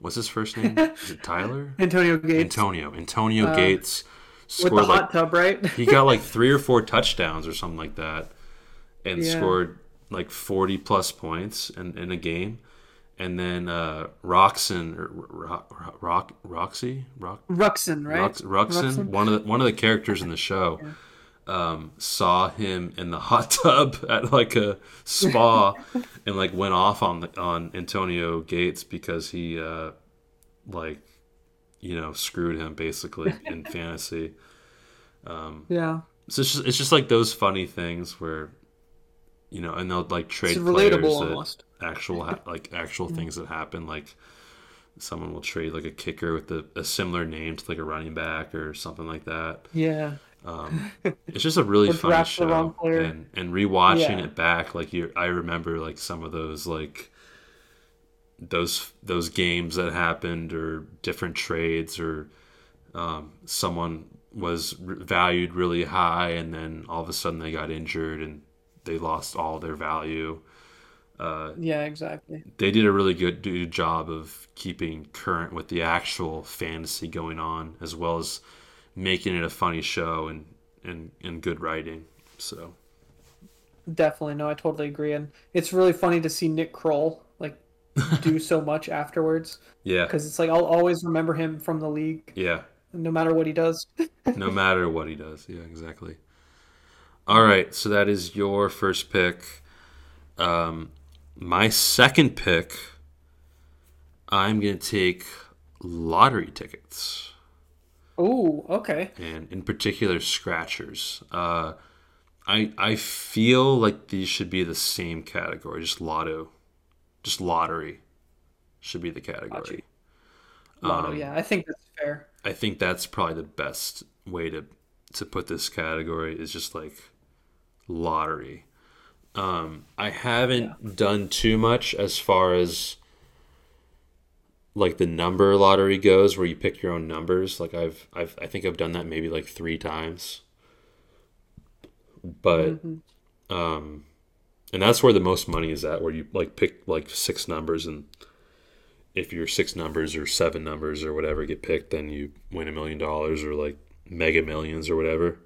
what's his first name? Is it Tyler? Antonio Gates Antonio. Antonio Uh, Gates with the scored hot like tub, right? he got like three or four touchdowns or something like that, and Yeah. scored like forty plus points in, in a game. And then uh, Roxon or Rock, Rock, Roxy, Rock, Ruxin, right? Rux, Ruxin, one of the one of the characters in the show, um, saw him in the hot tub at like a spa, and like went off on the, on Antonio Gates because he uh, like you know screwed him basically in fantasy. Um, Yeah, So it's just, it's just like those funny things where you know, and they'll like trade players relatable that almost. actual ha- like actual things that happen like someone will trade like a kicker with a, a similar name to like a running back or something like that Yeah, um, it's just a really wrong show and and rewatching Yeah. it back like you i remember like some of those like those those games that happened or different trades or um, someone was valued really high and then all of a sudden they got injured and they lost all their value yeah, exactly. they did a really good good job of keeping current with the actual fantasy going on as well as making it a funny show and and, and good writing so. Definitely, no, I totally agree, and it's really funny to see Nick Kroll like do so much afterwards. Yeah. Because it's like I'll always remember him from the league, yeah. no matter what he does. no matter what he does yeah exactly. All right, so that is your first pick. Um, my second pick, I'm going to take lottery tickets, Oh, okay. and in particular, scratchers. Uh, I I feel like these should be the same category, just lotto, just lottery should be the category. Lotto, Um, yeah, I think that's fair. I think that's probably the best way to to put this category is just like lottery. Um, I haven't done too much as far as like the number lottery goes, where you pick your own numbers. Like I've I've I think I've done that maybe like three times, but um, and that's where the most money is at, where you like pick like six numbers and if your six numbers or seven numbers or whatever get picked, then you win a million dollars or like mega millions or whatever.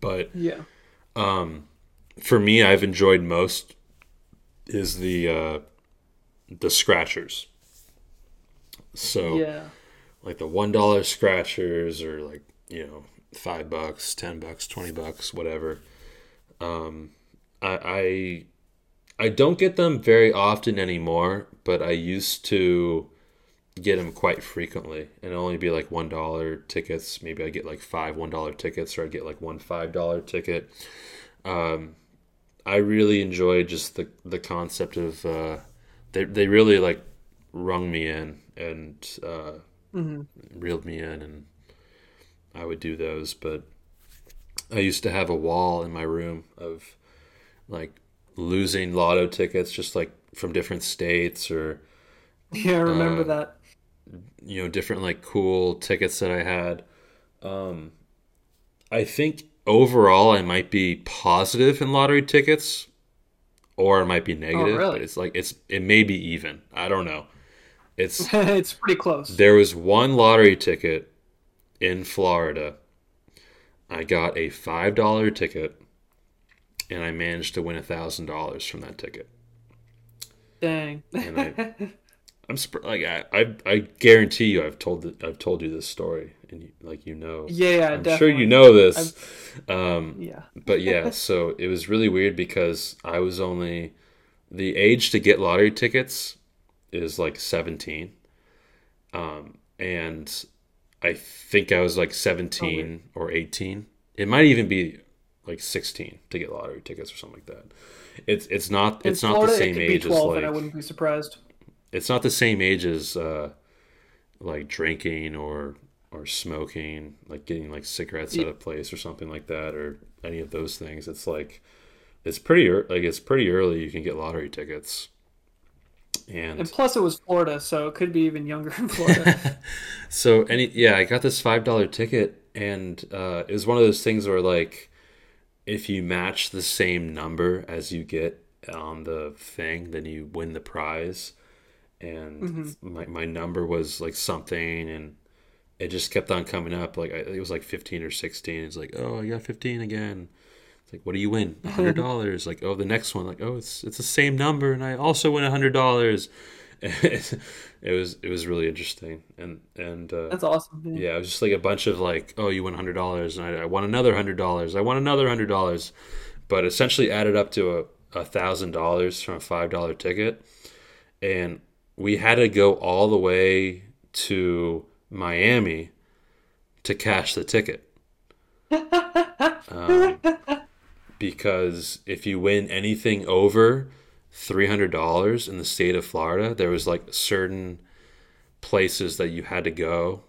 But Yeah. um for me, I've enjoyed most is the uh, the scratchers. So Yeah. like the one dollar scratchers or like you know five bucks, ten bucks, twenty bucks, whatever. Um, I, I I don't get them very often anymore, but I used to get them quite frequently, and only be like one dollar tickets. Maybe I get like five one dollar tickets, or I get like one five dollar ticket. Um, I really enjoy just the the concept of uh, they they really like rung me in and uh, reeled me in, and I would do those. But I used to have a wall in my room of like losing lotto tickets, just like from different states or Yeah, I remember Uh, that. you know different like cool tickets that I had. Um, I think overall I might be positive in lottery tickets, or it might be negative. really? But it's like it's it may be even. I don't know. It's it's pretty close. there was one lottery ticket in Florida. I got a five dollar ticket, and I managed to win a thousand dollars from that ticket. Dang. And I, I'm. Like I, I, I guarantee you, I've told it, I've told you this story, and you, like you know, yeah, yeah, I'm definitely. sure you know this. Um, Yeah. but yeah, so it was really weird because I was only the age to get lottery tickets is like 17. Um, and I think I was like 17 or 18. It might even be like 16 to get lottery tickets or something like that. It's it's not it's not Florida, the it same could age be as 12, like and I wouldn't be surprised. it's not the same age as uh, like drinking or or smoking, like getting like cigarettes at a place or something like that, or any of those things. It's like it's pretty like it's pretty early. You can get lottery tickets, and And plus, it was Florida, so it could be even younger in Florida. so any yeah, I got this five dollar ticket, and uh, it was one of those things where like if you match the same number as you get on the thing, then you win the prize. And my my number was like something, and it just kept on coming up. Like I, it was like fifteen or sixteen. It's like oh, I got fifteen again. It's like what do you win? A hundred dollars. like oh, the next one. Like oh, it's it's the same number, and I also win a hundred dollars. it was it was really interesting, and and uh, That's awesome. man. yeah, it was just like a bunch of like, oh, you won hundred dollars, and I, I won another hundred dollars. I won another hundred dollars, but essentially added up to a thousand dollars from a five dollar ticket, and we had to go all the way to Miami to cash the ticket. Um, because if you win anything over three hundred dollars in the state of Florida, there was like certain places that you had to go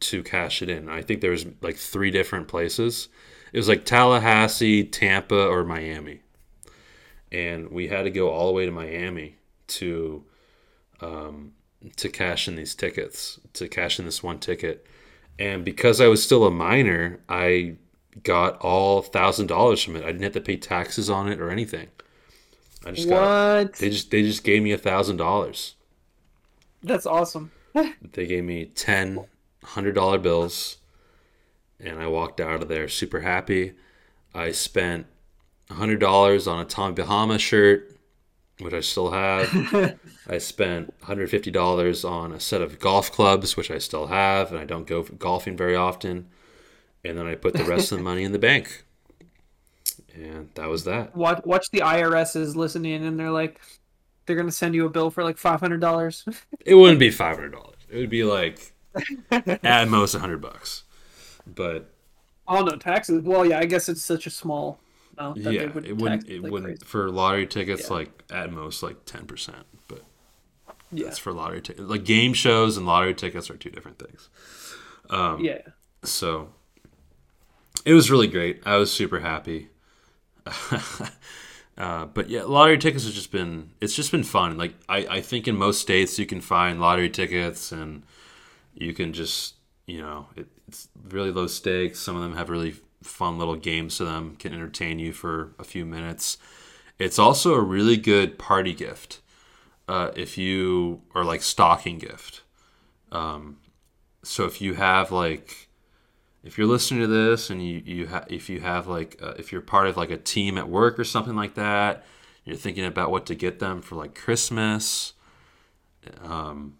to cash it in. I think there was like three different places. It was like Tallahassee, Tampa, or Miami, and we had to go all the way to Miami to um, to cash in these tickets, to cash in this one ticket. And because I was still a minor, I got all thousand dollars from it. I didn't have to pay taxes on it or anything. I just got What? they just they just gave me a thousand dollars. That's awesome. They gave me 10 hundred dollar bills, and I walked out of there super happy. I spent hundred dollars on a Tommy Bahama shirt, which I still have. I spent hundred fifty dollars on a set of golf clubs, which I still have, and I don't go golfing very often. And then I put the rest of the money in the bank. and that was that. Watch watch the IRS is listening and they're like they're gonna send you a bill for like five hundred dollars. It wouldn't be five hundred dollars. It would be like at most a hundred bucks. But oh no, taxes. Well, yeah, I guess it's such a small amount that yeah, they wouldn't it wouldn't. It like wouldn't for lottery tickets. Yeah. Like at most like ten percent. But Yeah, that's for lottery tickets. Like game shows and lottery tickets are two different things. Um, yeah. So it was really great. I was super happy. uh, but yeah, lottery tickets has just been it's just been fun. Like I, I think in most states you can find lottery tickets and you can just you know it, it's really low stakes. Some of them have really fun little games to them, can entertain you for a few minutes. It's also a really good party gift uh, if you or like stocking gift. Um, so if you have like if you're listening to this and you you ha- if you have like uh, if you're part of like a team at work or something like that you're thinking about what to get them for like christmas um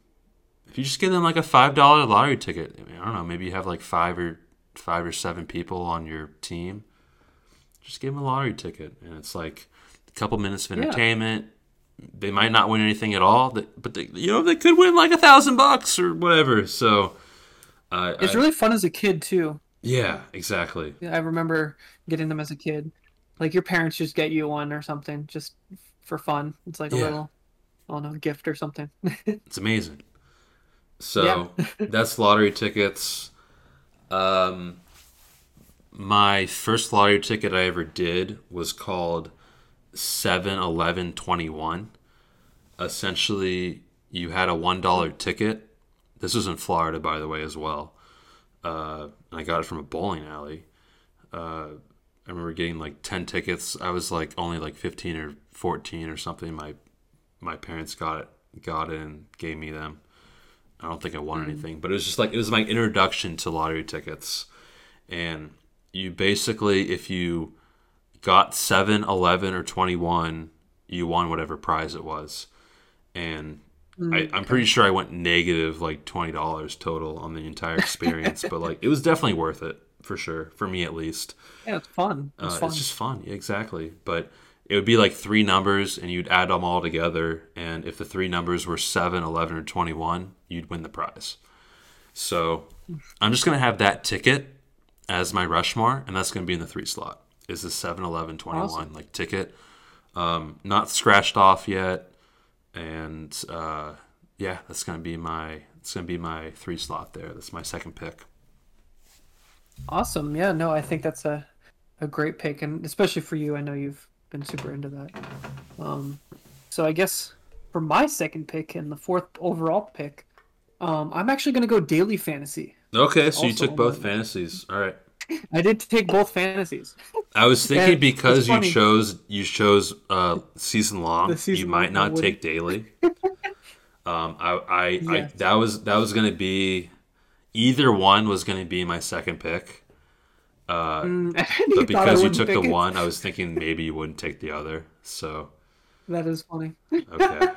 if you just give them like a five dollar lottery ticket I, mean, I don't know maybe you have like five or five or seven people on your team just give them a lottery ticket. And it's like a couple minutes of Yeah. entertainment. They might not win anything at all but they, you know they could win like a thousand bucks or whatever. So uh, It's I- really fun as a kid too. yeah, exactly. I remember getting them as a kid. Like your parents just get you one or something just for fun. It's like a Yeah. little, I don't know, gift or something. It's amazing. So that's lottery tickets. Um, my first lottery ticket I ever did was called Seven Eleven Twenty One. Essentially, you had a one dollar ticket. This was in Florida, by the way, as well. Uh, and I got it from a bowling alley. Uh, I remember getting like ten tickets. I was like only like fifteen or fourteen or something. My my parents got it, got it, and gave me them. I don't think I won anything, but it was just like it was my introduction to lottery tickets. And you basically, if you got 7, 11, or 21, you won whatever prize it was. And I, I'm pretty sure I went negative like $20 total on the entire experience, but like it was definitely worth it for sure, for me at least. yeah, it's fun. It's Uh, fun. It's just fun, yeah, exactly. But it would be like three numbers, and you'd add them all together. And if the three numbers were 7, 11, or 21, you'd win the prize. So I'm just going to have that ticket as my Rushmore, and that's going to be in the three slot. Is the 7, 11, 21 Awesome. like ticket. Um, not scratched off yet. And uh, yeah, that's going to be my. It's gonna be my three slot there. That's my second pick. Awesome. Yeah, no, I think that's a, a great pick, and especially for you, I know you've been super into that. Um, so I guess for my second pick and the fourth overall pick, um, I'm actually going to go daily fantasy. Okay, so you took both fantasies. All right. I did take both fantasies. I was thinking And because you chose you chose uh, season long, season you might not wouldn't. take daily. um, I, I, I that was that was gonna be either one was gonna be my second pick. Uh, Mm, but because you took the it. one, I was thinking maybe you wouldn't take the other. So That is funny. okay,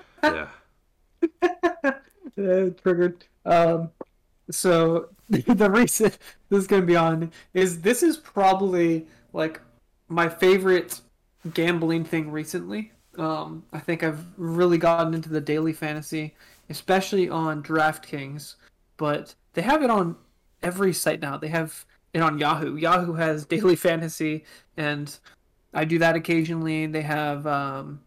yeah, triggered. Um, so the reason this is gonna be on is this is probably like my favorite gambling thing recently. Um, I think I've really gotten into the daily fantasy, especially on DraftKings, but they have it on every site now. They have it on Yahoo. Yahoo has daily fantasy, and I do that occasionally. They have um,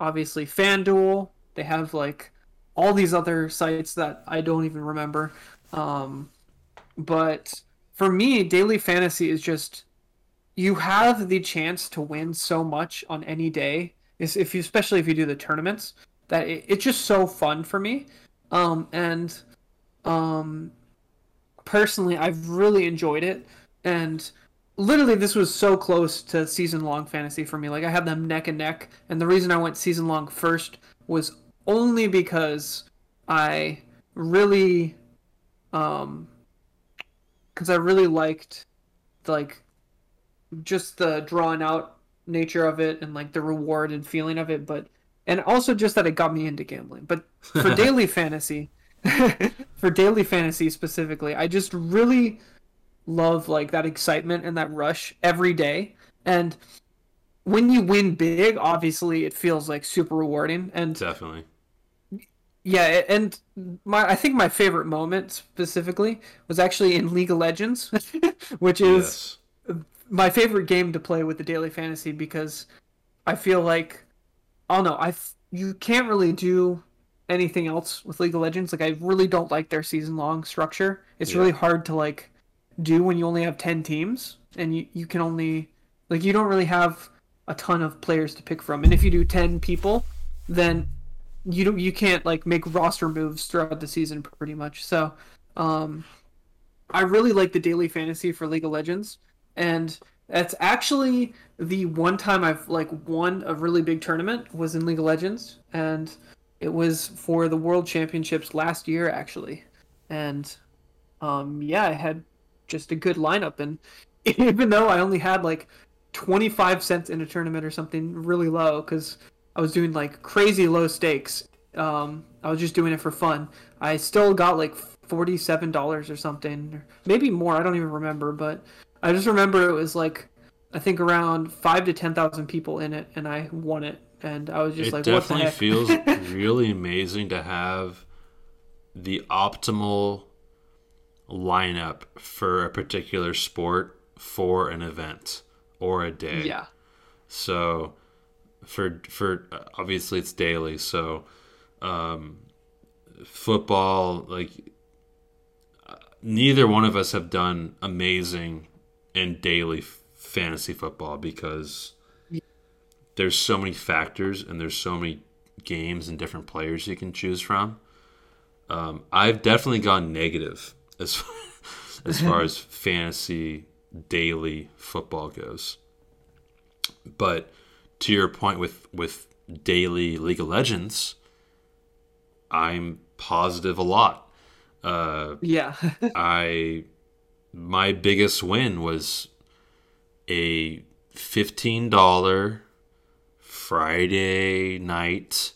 obviously FanDuel. They have like all these other sites that I don't even remember. Um, but for me, daily fantasy is just you have the chance to win so much on any day. Is if you, especially if you do the tournaments, that it, it's just so fun for me. Um, and um, personally, I've really enjoyed it. And literally, this was so close to season long fantasy for me. Like I had them neck and neck, and the reason I went season long first was only because I really, um, because I really liked, like, just the drawn out nature of it and like the reward and feeling of it, but and also just that it got me into gambling. But for daily fantasy, for daily fantasy specifically, I just really love like that excitement and that rush every day. And when you win big, obviously it feels like super rewarding. And Definitely. yeah, and my I think my favorite moment specifically was actually in League of Legends, which is Yes. My favorite game to play with the daily fantasy because I feel like I don't know I you can't really do anything else with League of Legends. Like I really don't like their season long structure. It's Yeah. really hard to like do when you only have ten teams and you you can only like you don't really have a ton of players to pick from. And if you do ten people, then you don't you can't like make roster moves throughout the season pretty much. So um I really like the daily fantasy for League of Legends, and that's actually the one time I've like won a really big tournament was in League of Legends, and it was for the World Championships last year actually, and um, yeah, I had just a good lineup, and even though I only had like twenty five cents in a tournament or something really low, because I was doing like crazy low stakes. Um, I was just doing it for fun. I still got like forty-seven dollars or something, maybe more. I don't even remember, but I just remember it was like I think around five to ten thousand people in it, and I won it. And I was just it like, "What the definitely heck?" feels really amazing to have the optimal lineup for a particular sport for an event or a day. yeah, So for for obviously it's daily. So um, football like uh, neither one of us have done amazing in daily fantasy football because there's so many factors and there's so many games and different players you can choose from. Um, I've definitely gone negative as as far as fantasy daily football goes. But to your point with with daily League of Legends, I'm positive a lot. Uh, yeah, I my biggest win was a fifteen dollar Friday night.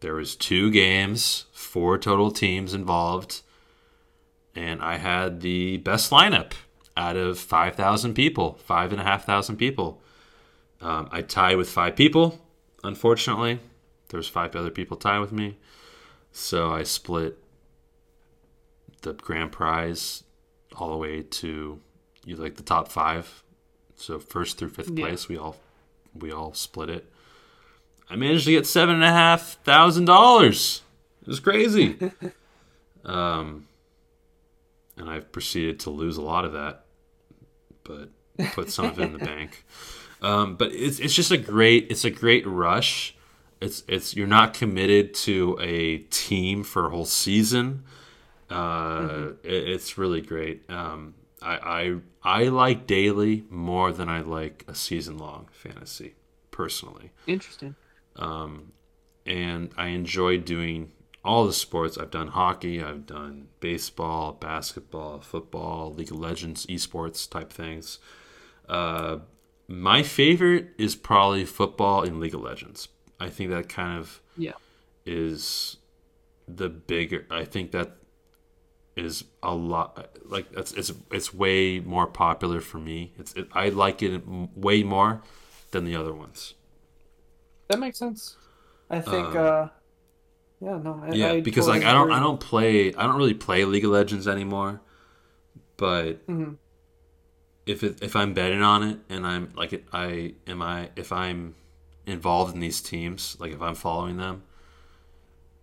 There was two games, four total teams involved, and I had the best lineup out of five thousand people, five and a half thousand people. Um, I tied with five people. Unfortunately, there's five other people tied with me, so I split the grand prize all the way to you like the top five. So first through fifth Yeah. place, we all we all split it. I managed to get seven and a half thousand dollars. It was crazy. um, and I've proceeded to lose a lot of that, but put some of it in the bank. Um, but it's it's just a great it's a great rush. It's it's you're not committed to a team for a whole season. Uh, it, it's really great. Um, I, I I like daily more than I like a season long fantasy personally, interesting. Um, and I enjoy doing all the sports. I've done hockey, I've done baseball, basketball, football, League of Legends, esports type things. Uh, my favorite is probably football and League of Legends. I think that kind of Yeah, is the bigger. I think that is a lot like that's it's it's way more popular for me. It's it, I like it way more than the other ones. that makes sense. I think. Um, uh Yeah, no. I, Yeah, I because totally like I don't agree. I don't play I don't really play League of Legends anymore. But Mhm. if it, if I'm betting on it and I'm like it, I am I if I'm involved in these teams, like if I'm following them,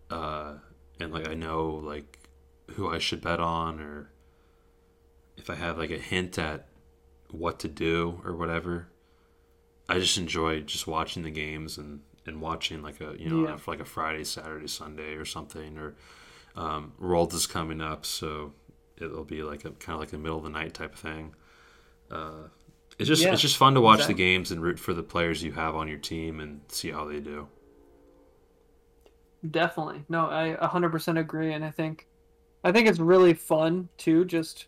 uh, and like I know like who I should bet on or if I have like a hint at what to do or whatever, I just enjoy just watching the games and and watching like a you know Yeah. for like a Friday, Saturday, Sunday or something or um, World is coming up, so it'll be like a kind of like a middle of the night type of thing. Uh, it's just Yeah, it's just fun to watch exactly. the games and root for the players you have on your team and see how they do. Definitely. No, I 100% agree and I think I think it's really fun too just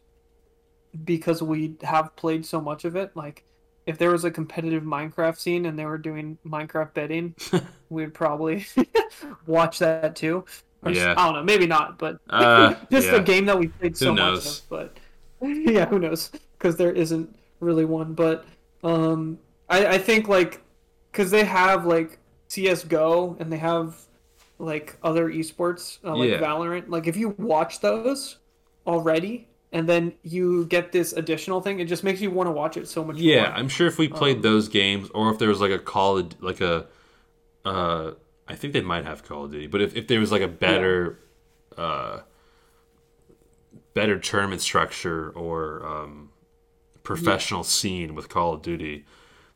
because we have played so much of it like if there was a competitive Minecraft scene and they were doing Minecraft betting, we'd probably watch that too. Or just- Yeah. I don't know, maybe not, but Uh, just yeah. a game that we played so much of. But yeah, who knows? Because there isn't really one. But um, I, I think like because they have like CS:GO and they have like other esports uh, like Yeah. Valorant. Like if you watch those already and then you get this additional thing, it just makes you want to watch it so much Yeah, more. I'm sure if we played Um, those games, or if there was like a Call of, like a, uh, I think they might have Call of Duty, but if, if there was like a better, uh, better tournament structure or um, professional scene with Call of Duty,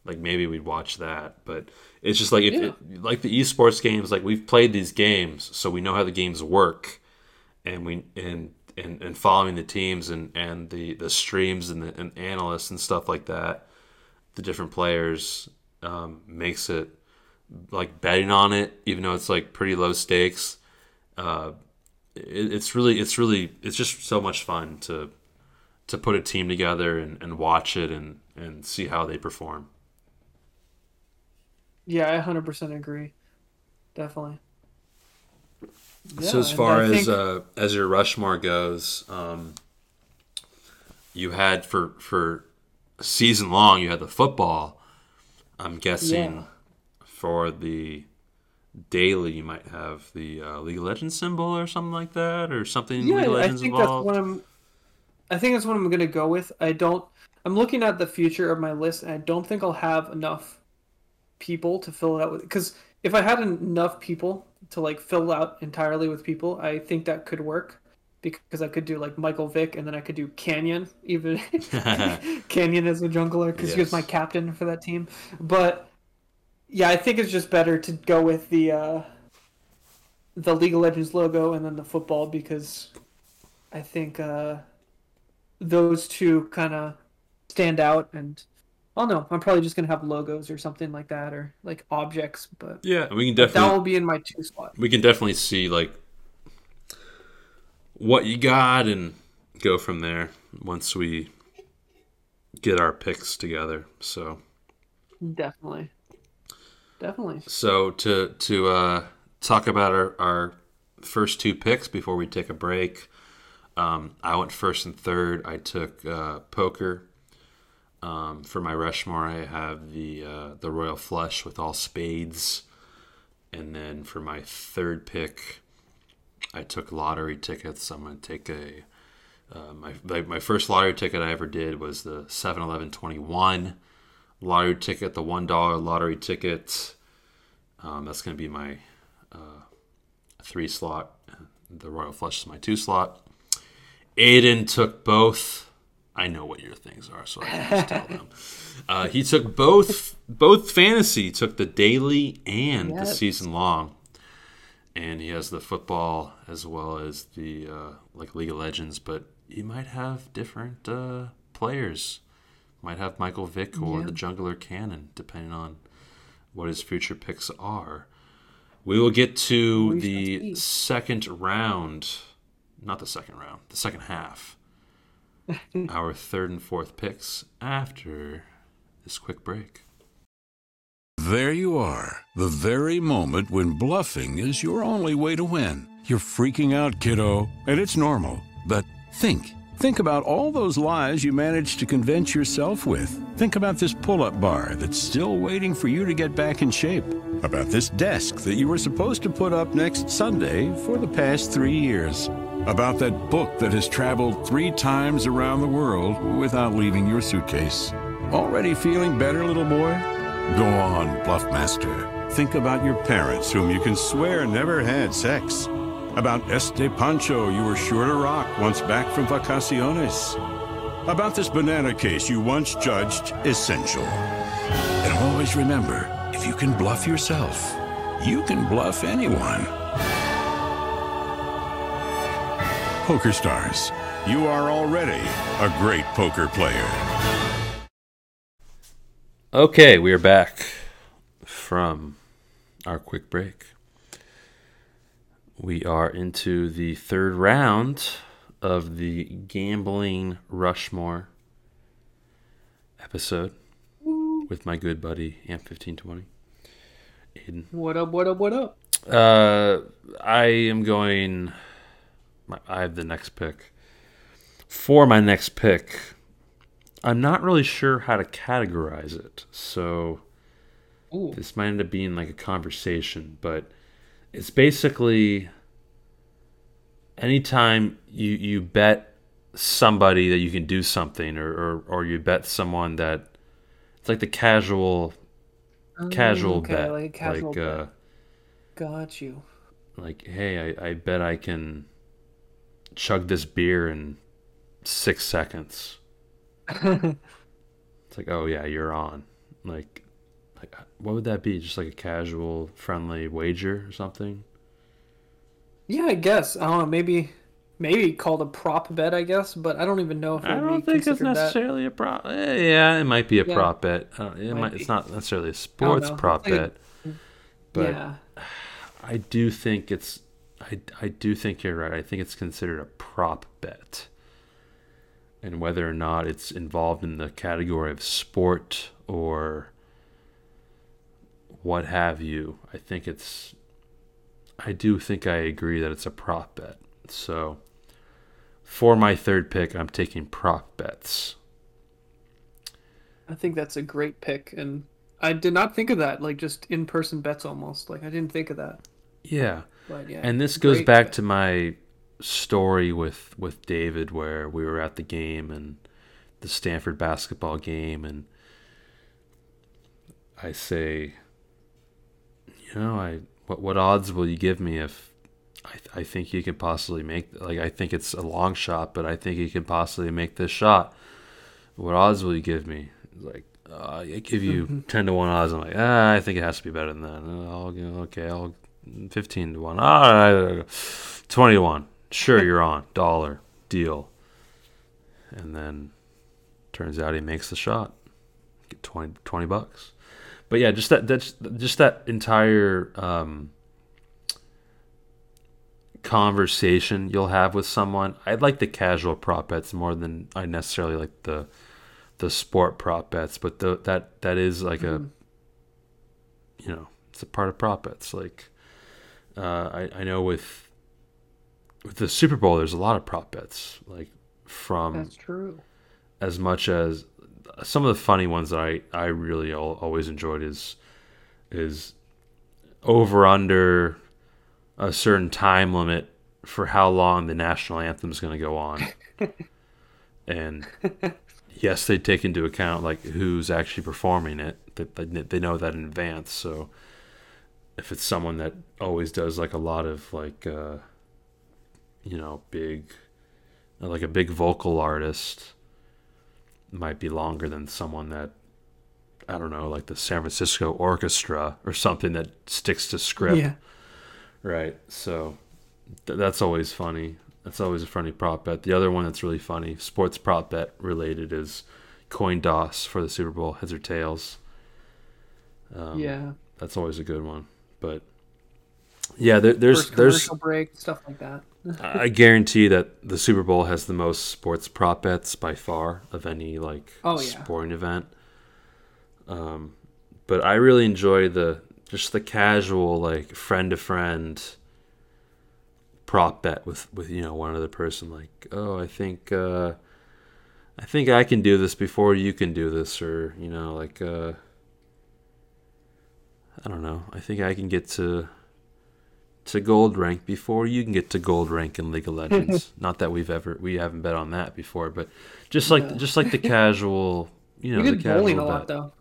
like maybe we'd watch that. But it's just like if Yeah. it, like the esports games, like we've played these games, so we know how the games work, and we and and, and following the teams and, and the, the streams and the and analysts and stuff like that, the different players um, makes it like betting on it, even though it's like pretty low stakes. Uh, it, it's really it's really it's just so much fun to to put a team together and, and watch it and, and see how they perform. Yeah, I 100% agree. Definitely. so as far as think- uh, as your Rushmore goes, um, you had for for season long you had the football. I'm guessing Yeah. for the daily you might have the uh, League of Legends symbol or something like that, or something yeah, League of Legends I think involved. that's what I'm. I think that's what I'm gonna go with. I don't. I'm looking at the future of my list, and I don't think I'll have enough people to fill it out with. Because if I had enough people to like fill out entirely with people, I think that could work. Because I could do like Michael Vick, and then I could do Canyon, even Canyon as a jungler, because he was my captain for that team. But yeah, I think it's just better to go with the uh, the League of Legends logo and then the football because I think uh, those two kind of stand out. And I don't know, I'm probably just gonna have logos or something like that, or like objects. But yeah, we can definitely that will be in my two spot. we can definitely see like what you got and go from there once we get our picks together. So Definitely, definitely. so to to uh, talk about our, our first two picks before we take a break. Um, I went first and third. I took uh, poker. Um, for my Rushmore, I have the uh, the Royal Flush with all spades, and then for my third pick, I took lottery tickets. I'm to take a uh, my my first lottery ticket I ever did was the 7-Eleven lottery ticket, the one dollar lottery ticket. Um, that's to be my uh, three slot. The Royal Flush is my two slot. Aiden took both. I know what your things are, so I can just tell them. Uh, he took both both fantasy. Took the daily and the season long, and he has the football as well as the uh, like League of Legends. But he might have different uh, players. Might have Michael Vick or Yeah. the Jungler Canyon, depending on what his future picks are. We will get to We the second round, not the second round, the second half. Our third and fourth picks after this quick break. There you are, the very moment when bluffing is your only way to win. You're freaking out, kiddo, and it's normal. But think. Think about all those lies you managed to convince yourself with. Think about this pull up bar that's still waiting for you to get back in shape. About this desk that you were supposed to put up next Sunday for the past three years. About that book that has traveled three times around the world without leaving your suitcase. Already feeling better, little boy? Go on, Bluffmaster. Think about your parents, whom you can swear never had sex. About Este Pancho you were sure to rock once back from vacaciones. About this banana case you once judged essential. And always remember, if you can bluff yourself, you can bluff anyone. Poker Stars, you are already a great poker player. Okay, we are back from our quick break. We are into the third round of the Gambling Rushmore episode with my good buddy Amp1520. Aiden. What up? What up? What up? Uh, I am going. I have the next pick. For my next pick, I'm not really sure how to categorize it. So Ooh. this might end up being like a conversation, but it's basically anytime you you bet somebody that you can do something or or, or you bet someone that it's like the casual casual Oh, okay, bet like casual like bet. uh Got you. like hey I, I bet I can chug this beer in six seconds it's like oh yeah you're on like like what would that be just like a casual friendly wager or something Yeah, I guess. I don't know. Maybe, maybe called a prop bet. I guess, but I don't even know if I don't be think it's considered that. necessarily a prop. eh, Yeah, it might be a Yeah. prop bet. Uh, it Might might, it's not necessarily a sports prop like bet, but yeah, I do think it's. I, I do think you're right. I think it's considered a prop bet, and whether or not it's involved in the category of sport or what have you, I think it's. I do think I agree that it's a prop bet. So, for my third pick, I'm taking prop bets. I think that's a great pick, and I did not think of that. Like just in-person bets, almost. Like I didn't think of that. Yeah. But yeah, And this goes back to my story with with David where we were at the game and the Stanford basketball game and I say you know, I what what odds will you give me if I I think you could possibly make like I think it's a long shot, but I think you could possibly make this shot. What odds will you give me? Like uh, I give you ten to one odds. I'm like, ah, I think it has to be better than that. I'll okay, I'll fifteen to one. All right, twenty to one. Sure, you're on dollar deal. And then turns out he makes the shot. Get 20, 20 bucks. But yeah, just that that's just that entire um, conversation you'll have with someone. I like the casual prop bets more than I necessarily like the the sport prop bets, but the, that that is like a you know it's a part of prop bets. Like uh, I I know with with the Super Bowl, there's a lot of prop bets. Like from That's true. as much as some of the funny ones that I, I really al- always enjoyed is is over under a certain time limit for how long the national anthem is going to go on. and yes, they take into account like who's actually performing it. They, they, they know that in advance. So if it's someone that always does like a lot of like uh, you know big like a big vocal artist might be longer than someone that I don't know, like the San Francisco Orchestra or something that sticks to script. Yeah. Right. So th- that's always funny. That's always a funny prop bet. The other one that's really funny, sports prop bet related, is coin toss for the Super Bowl, heads or tails. Um, yeah. that's always a good one. But yeah, there, there's First there's commercial break stuff like that. I guarantee that the Super Bowl has the most sports prop bets by far of any like Oh, yeah. sporting event. Um, but I really enjoy the just the casual like friend to friend prop bet with with you know one other person like oh I think uh, I think I can do this before you can do this or you know like uh, I don't know I think I can get to to gold rank before you can get to gold rank in League of Legends. Not that we've ever we haven't bet on that before, but just like Yeah. just like the casual, you know, we the did bowling a casual lot though.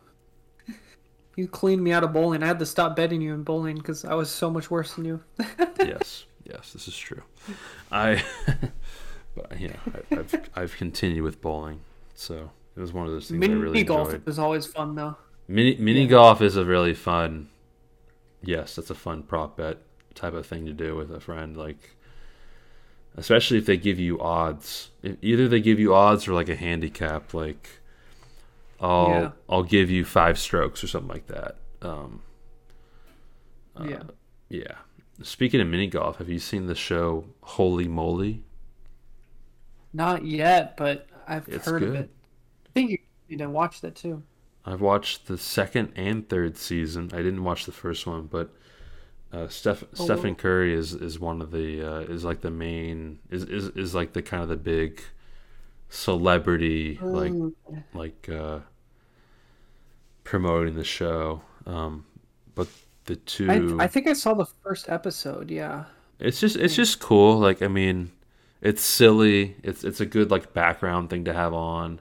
You cleaned me out of bowling. I had to stop betting you in bowling because I was so much worse than you. yes, yes, this is true. I, but yeah, I, I've I've continued with bowling, so it was one of those things Mini I really golf enjoyed. is always fun though. Mini mini golf is a really fun. Yes, that's a fun prop bet type of thing to do with a friend. Like, especially if they give you odds. If either they give you odds or like a handicap. Like, I'll Yeah. I'll give you five strokes or something like that. Um, uh, yeah. yeah. Speaking of mini golf, have you seen the show Holey Moley? Not yet, but I've It's heard of good. it. I think you need to watch that too. I've watched the second and third season. I didn't watch the first one, but uh, Steph Oh, Stephen. Curry is, is one of the uh, is like the main is, is is like the kind of the big celebrity like Ooh. like uh, promoting the show. Um, but the two, I, I think I saw the first episode. Yeah. it's just it's just cool. Like I mean, it's silly. It's it's a good like background thing to have on.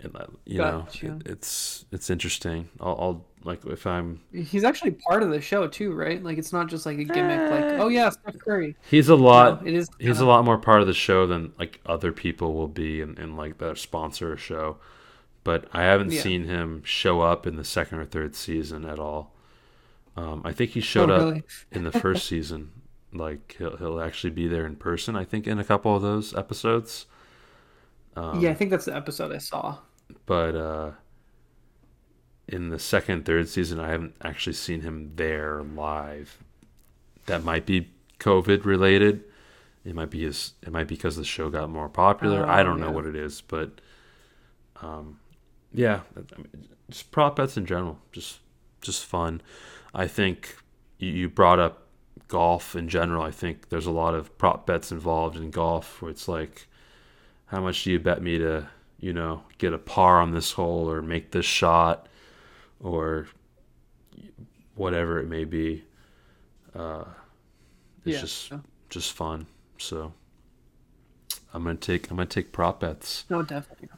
And you know, it, it's it's interesting. I'll, I'll like if I'm He's actually part of the show too, right? Like it's not just like a gimmick. Like oh yeah, Steph Curry. he's a lot. It is he's a lot more part of the show than like other people will be in, and like that sponsor show but i haven't Yeah. seen him show up in the second or third season at all um, i think he showed Oh, up really? in the first season like he'll, he'll actually be there in person i think in a couple of those episodes um, yeah, I think that's the episode I saw. But uh in the second third season i haven't actually seen him there live. That might be covid related. It might be his it might be because the show got more popular. Oh, i don't know what it is but um yeah I mean, just prop bets in general just just fun. I think you, you brought up golf in general. I think there's a lot of prop bets involved in golf where it's like how much do you bet me to you know get a par on this hole or make this shot or whatever it may be uh it's Yeah. just just fun so i'm gonna take i'm gonna take prop bets No, definitely.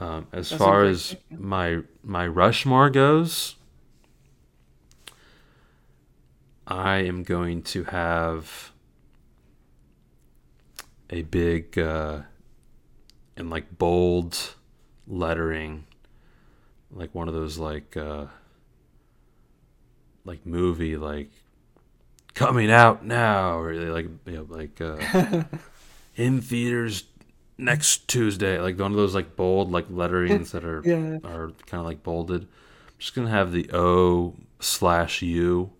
um, as That's far as my my Rushmore goes, I am going to have a big uh, and like bold lettering, like one of those like uh, like movie like coming out now or like you know, like uh, in theaters next Tuesday, like one of those like bold like letterings that are Yeah. are kind of like bolded. I'm just gonna have the O slash U,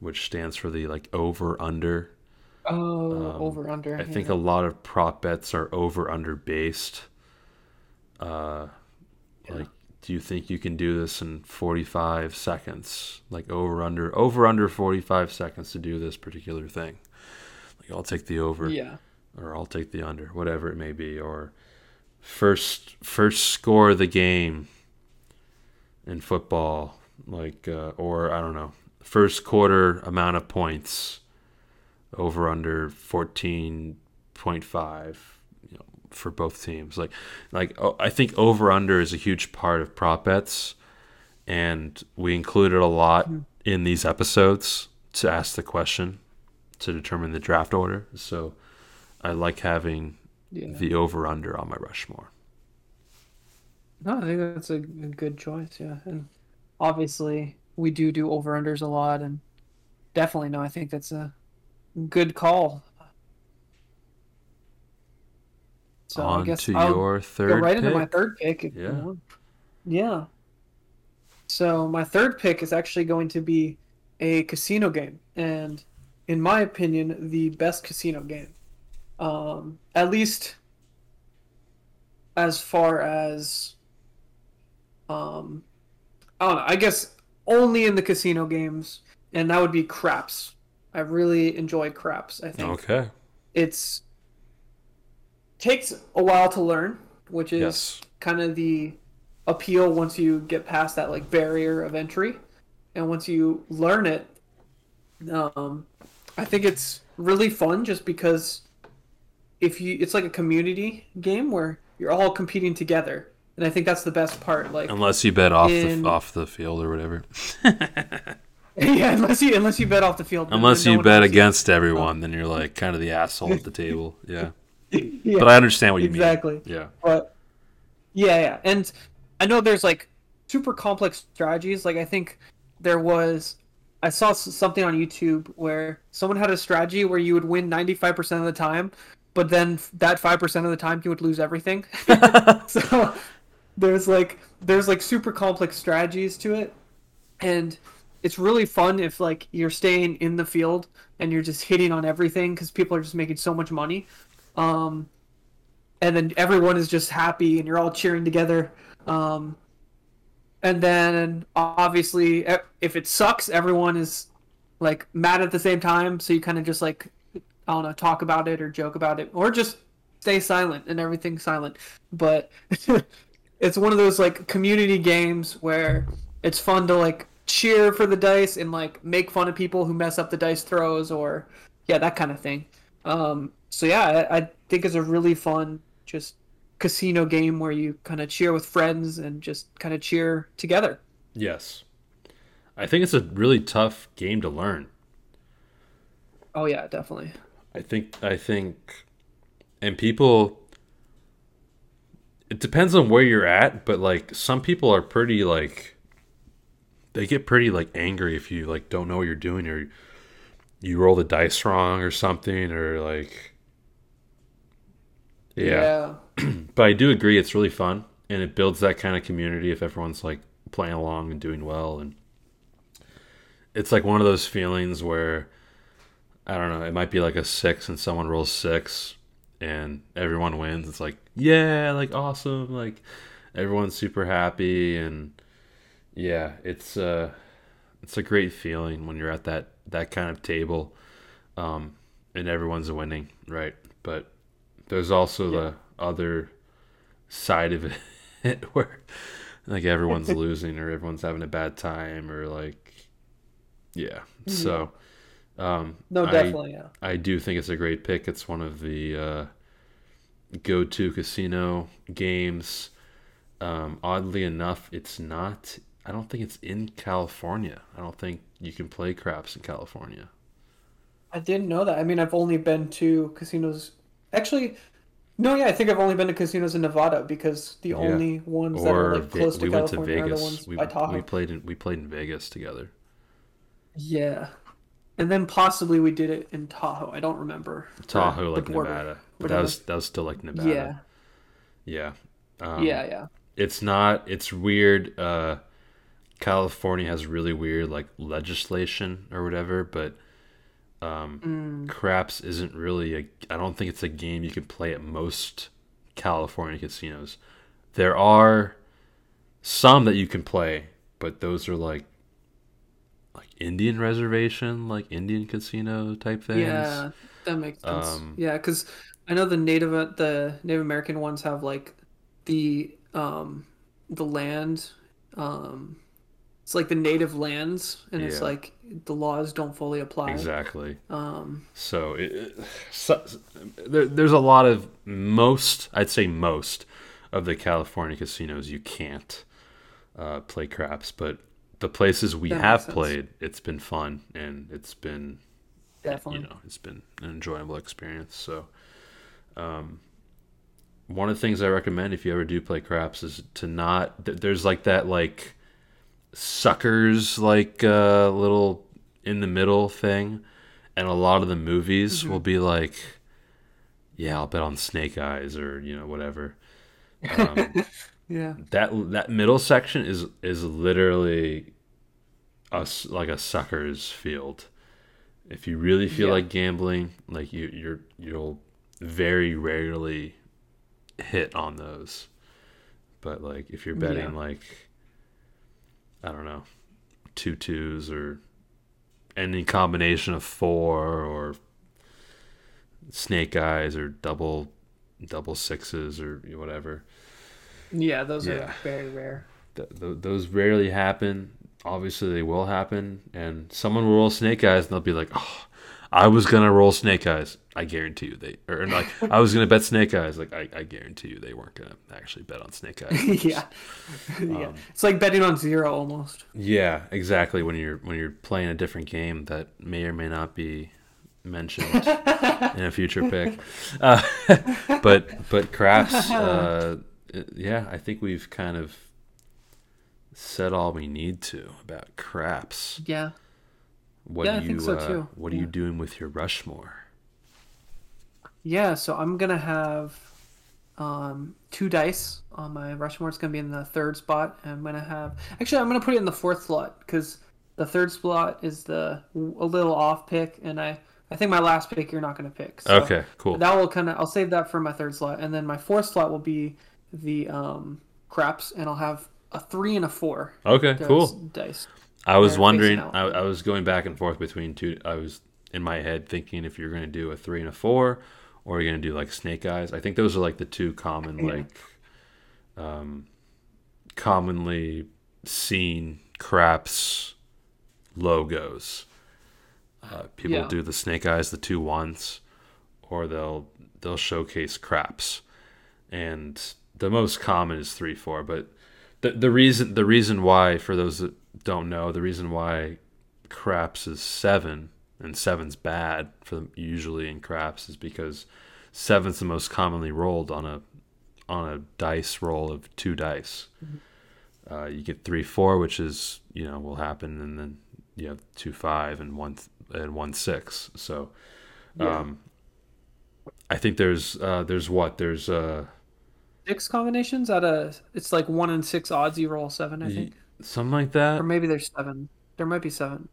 which stands for the like over under. Oh, Um, over under. I think a lot of prop bets are over under based. Uh, like, do you think you can do this in 45 seconds? Like over under over under 45 seconds to do this particular thing. Like I'll take the over yeah. or I'll take the under, whatever it may be, or first first score of the game in football, like uh, or I don't know, first quarter amount of points over under fourteen point five, you know, for both teams. Like like oh, I think over under is a huge part of prop bets, and we included a lot in these episodes to ask the question to determine the draft order. So I like having Yeah. the over under on my Rushmore. No, I think that's a, a good choice. Yeah, and obviously we do do over unders a lot, and definitely no, I think that's a good call. So I on guess to I'll your go third right pick. into my third pick. If you Yeah. want. Yeah. So my third pick is actually going to be a casino game, and in my opinion, the best casino game. Um, at least as far as um, I don't know. I guess only in the casino games, and that would be craps. I really enjoy craps. I think Okay. it's takes a while to learn, which is Yes. kind of the appeal once you get past that like barrier of entry, and once you learn it, um, I think it's really fun just because if you it's like a community game where you're all competing together, and I think that's the best part. Like Unless you bet off In- the off the field or whatever. yeah, unless you unless you bet off the field, Unless you bet against everyone, then you're like kind of the asshole at the table. Yeah. Yeah, But I understand what you exactly. mean. Exactly. Yeah. But yeah, yeah, and I know there's like super complex strategies. Like I think there was, I saw something on YouTube where someone had a strategy where you would win 95% of the time, but then that 5% of the time you would lose everything. so there's like there's like super complex strategies to it, and it's really fun if like you're staying in the field and you're just hitting on everything because people are just making so much money. Um, and then everyone is just happy and you're all cheering together. Um, and then obviously, if it sucks, everyone is like mad at the same time. So you kind of just like, I don't know, talk about it or joke about it or just stay silent and everything's silent. But it's one of those like community games where it's fun to like cheer for the dice and like make fun of people who mess up the dice throws or yeah that kind of thing. Um, so yeah, I, I think it's a really fun just casino game where you kind of cheer with friends and just kind of cheer together. Yes. I think it's a really tough game to learn. Oh yeah, definitely. I think I think and people it depends on where you're at, but like some people are pretty like they get pretty like angry if you like don't know what you're doing or you roll the dice wrong or something or like yeah. yeah. but I do agree it's really fun and it builds that kind of community if everyone's like playing along and doing well and it's like one of those feelings where I don't know, it might be like a 6 and someone rolls 6 and everyone wins. It's like, yeah, like awesome, like everyone's super happy and yeah, it's uh it's a great feeling when you're at that that kind of table um and everyone's winning, right? But there's also yeah. the other side of it where like everyone's losing or everyone's having a bad time or like yeah. Mm-hmm. So um, no, definitely, I, yeah. I do think it's a great pick. It's one of the uh, go-to casino games. Um, oddly enough, it's not. I don't think it's in California. I don't think you can play craps in California. I didn't know that. I mean, I've only been to casinos. Actually, no, yeah, I think I've only been to casinos in Nevada because the yeah. only ones or that are like close to California are the ones we, by Tahoe. We played in we played in Vegas together. Yeah, and then possibly we did it in Tahoe. I don't remember. Tahoe, like Nevada, but that was that was still like Nevada. Yeah. Yeah. Um, yeah, yeah. It's not. It's weird. Uh, California has really weird like legislation or whatever, but um, mm. craps isn't really a. I don't think it's a game you can play at most California casinos. There are some that you can play, but those are like like Indian reservation, like Indian casino type things. Yeah, that makes sense. Um, yeah, because I know the native the Native American ones have like the um the land um it's like the native lands and yeah. it's like the laws don't fully apply exactly um so, it, so there, there's a lot of most i'd say most of the california casinos you can't uh, play craps but the places we have played, it's been fun and it's been definitely you know it's been an enjoyable experience. So, um, one of the things I recommend if you ever do play craps is to not. There's like that like suckers like uh, little in the middle thing, and a lot of the movies mm-hmm. will be like, yeah, I'll bet on Snake Eyes or you know whatever. Um, yeah. That that middle section is is literally a like a sucker's field. If you really feel yeah. like gambling, like you you're you'll very rarely hit on those. But like if you're betting yeah. like I don't know, two twos or any combination of four or snake eyes or double double sixes or whatever. Yeah, those yeah. are very rare. Th- th- those rarely happen. Obviously, they will happen, and someone will roll snake eyes, and they'll be like, "Oh, I was gonna roll snake eyes. I guarantee you they, or like I was gonna bet snake eyes. Like I, I guarantee you they weren't gonna actually bet on snake eyes. yeah, yeah. Um, it's like betting on zero almost. Yeah, exactly. When you're when you're playing a different game that may or may not be mentioned in a future pick. Uh, but but craps, uh, yeah, I think we've kind of said all we need to about craps. Yeah. What yeah, you, I think so too. Uh, what yeah. are you doing with your Rushmore? Yeah, so I'm gonna have um, two dice on my Rushmore. It's gonna be in the third spot. I'm gonna have actually I'm gonna put it in the fourth slot because the third slot is the a little off pick, and I I think my last pick you're not gonna pick. So okay, cool. That will kind of I'll save that for my third slot, and then my fourth slot will be the um, craps, and I'll have a three and a four. Okay, cool. Dice. I was wondering. I, I, was going back and forth between two. I was in my head thinking if you're going to do a three and a four, or you're going to do like snake eyes. I think those are like the two common yeah. like, um, commonly seen craps logos. Uh, people Yeah. do the snake eyes, the two ones, or they'll they'll showcase craps, and the most common is three four. But the the reason the reason why for those that don't know the reason why craps is seven and seven's bad for them usually in craps is because seven's the most commonly rolled on a on a dice roll of two dice. Uh, you get three four, which is you know will happen, and then you have two five and one th- and one six. So, um, I think there's uh, there's what there's uh Six combinations out of it's like one in six odds you roll seven, I think. Something like that. Or maybe there's seven. There might be seven.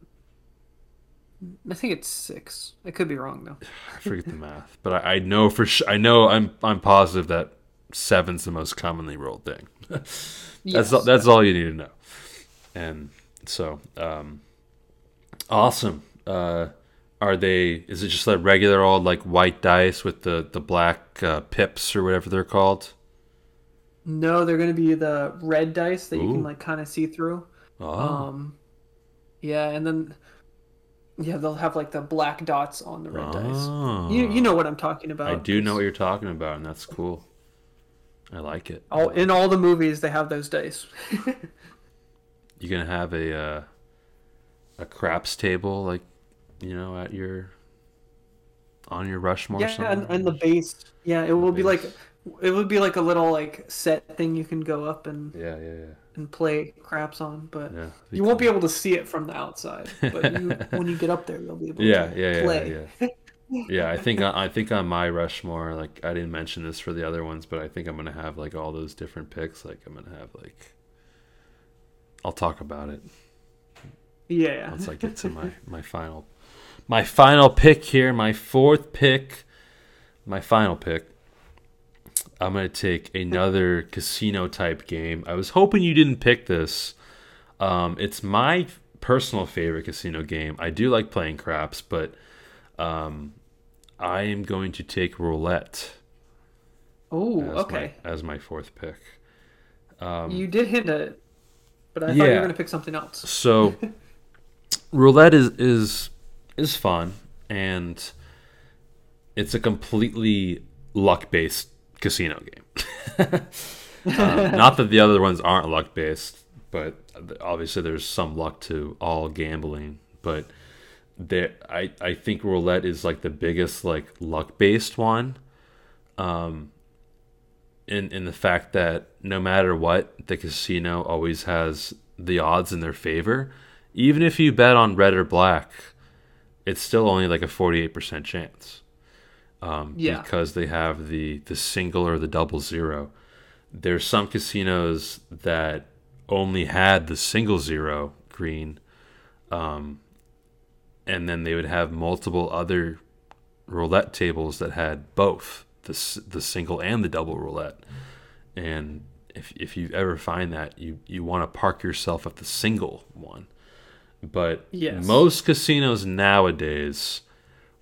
I think it's six. I could be wrong though. I forget the math, but I, I know for sure. I know I'm I'm positive that seven's the most commonly rolled thing. that's Yes. all, that's all you need to know. And so, um, awesome. Uh, are they? Is it just like regular old like white dice with the the black uh, pips or whatever they're called? No, they're gonna be the red dice that you can like kind of see through. Oh, Um, yeah, and then yeah, they'll have like the black dots on the red dice. You you know what I'm talking about? I do know what you're talking about, and that's cool. I like it. All in all the movies they have those dice. You're gonna have a uh, a craps table like you know at your on your Rushmore? yeah, and, and the base. Yeah, it will be base. like it would be like a little like set thing you can go up and yeah, yeah, yeah. and play craps on, but Yeah, you won't be able to see it from the outside. But you, when you get up there, you'll be able Yeah, to yeah, yeah, yeah. Yeah, I think I think on my Rushmore, like I didn't mention this for the other ones, but I think I'm gonna have like all those different picks. Like I'm gonna have like, I'll talk about it Yeah. once I get to my my final, my final pick here, my fourth pick, my final pick. I'm gonna take another casino type game. I was hoping you didn't pick this. Um, it's my personal favorite casino game. I do like playing craps, but um, I am going to take roulette Oh, okay. my as my fourth pick. you did hint at it, but I thought you Um, were gonna pick something else. So roulette is is is fun and it's a completely luck based casino game. um, not that the other ones aren't luck based, but obviously there's some luck to all gambling. But there, I I think roulette is like the biggest like luck based one. Um, in in the fact that no matter what, the casino always has the odds in their favor. Even if you bet on red or black, it's still only like a forty eight percent chance. Um, Yeah. because they have the the single or the double zero. There's some casinos that only had the single zero green, um, and then they would have multiple other roulette tables that had both the the single and the double roulette. And if if you ever find that you you want to park yourself at the single one, but Yes. most casinos nowadays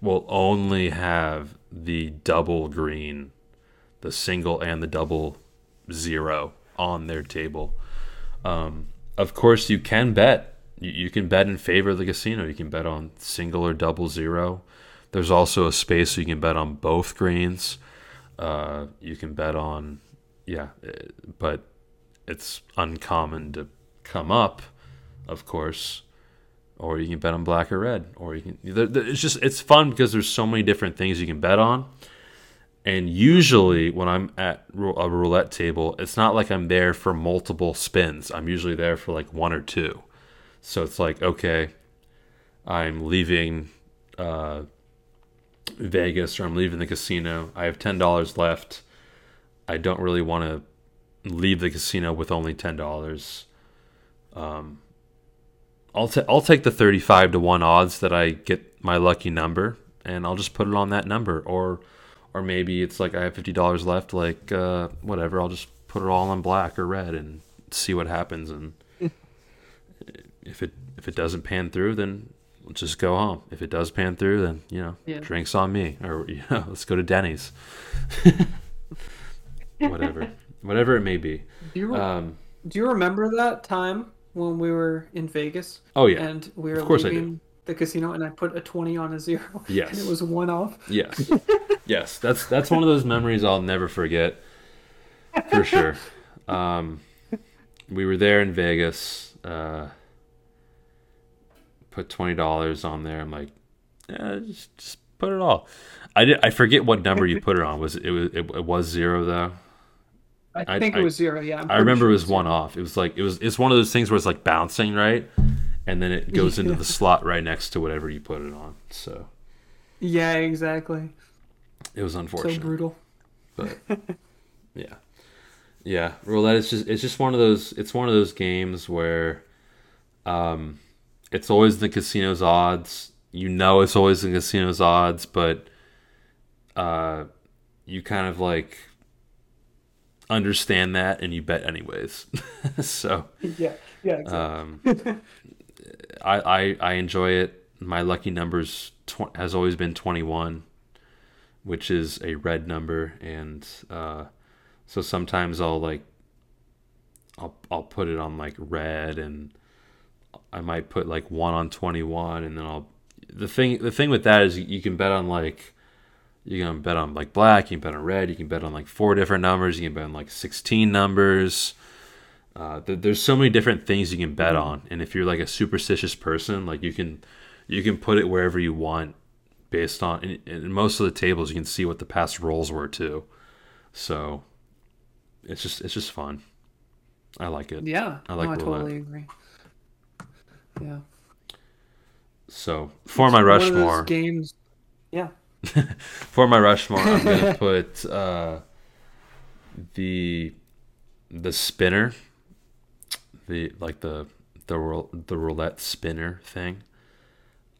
will only have the double green, the single and the double zero on their table. Um, of course, you can bet. You, you can bet in favor of the casino. You can bet on single or double zero. There's also a space you can bet on both greens. Uh, you can bet on, yeah, uh, but it's uncommon to come up, of course. Or you can bet on black or red, or you can. It's just it's fun because there's so many different things you can bet on. And usually, when I'm at a roulette table, it's not like I'm there for multiple spins. I'm usually there for like one or two. So it's like, okay, I'm leaving uh, Vegas or I'm leaving the casino. I have ten dollars left. I don't really want to leave the casino with only ten dollars. Um, I'll ta- I'll take the thirty-five to one odds that I get my lucky number, and I'll just put it on that number. Or, or maybe it's like I have fifty dollars left. Like uh, whatever, I'll just put it all on black or red and see what happens. And if it if it doesn't pan through, then let's just go home. If it does pan through, then you know, Yeah. drinks on me, or you know, let's go to Denny's. whatever, whatever it may be. Do you Um, do you remember that time when we were in Vegas. Oh, yeah. And we were Of course leaving the casino, and I put a twenty on a zero. Yes. And it was one off. Yes, yes, that's that's one of those memories I'll never forget, for sure. Um, we were there in Vegas. Uh, put twenty dollars on there. I'm like, yeah, just just put it all. I did. I forget what number you put it on. Was it, it was it, it was zero though? I, I- think I- it was zero. Yeah. I remember sure it was one off. It was like it was. It's one of those things where it's like bouncing right, and then it goes into the slot right next to whatever you put it on. So Yeah, exactly. it was unfortunate. So brutal. but yeah yeah roulette It's just it's just one of those it's one of those games where um it's always the casino's odds you know it's always the casino's odds but uh you kind of like understand that and you bet anyways so Yeah. Yeah. Exactly. um I, I i enjoy it my lucky numbers tw- has always been 21 which is a red number and uh so sometimes i'll like i'll i'll put it on like red and i might put like 1 on 21 and then i'll the thing the thing with that is you can bet on like you can bet on like black you can bet on red you can bet on like four different numbers you can bet on like 16 numbers uh, th- there's so many different things you can bet on and if you're like a superstitious person like you can you can put it wherever you want based on in, in most of the tables you can see what the past rolls were too so it's just it's just fun i like it yeah. I like no, I totally agree. Yeah. so for my One of those rushmore games. Yeah. for my rushmore i'm gonna put uh the the spinner the like the the the roulette spinner thing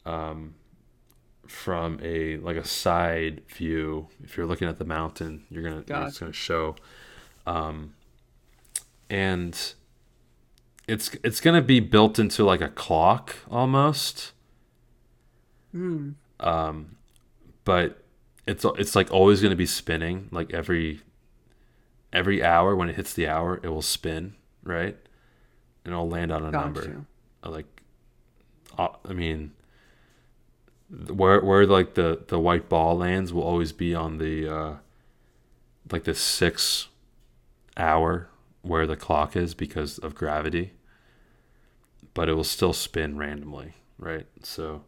um from a like a side view if you're looking at the mountain you're gonna Gotcha. it's gonna show um and it's it's gonna be built into like a clock almost Hmm. um, but it's it's like always going to be spinning. Like every every hour when it hits the hour, it will spin right, and it'll land on a Got number. you. Uh, Like, uh, I mean, where where like the the white ball lands will always be on the uh, like the six hour where the clock is because of gravity, but it will still spin randomly, right? So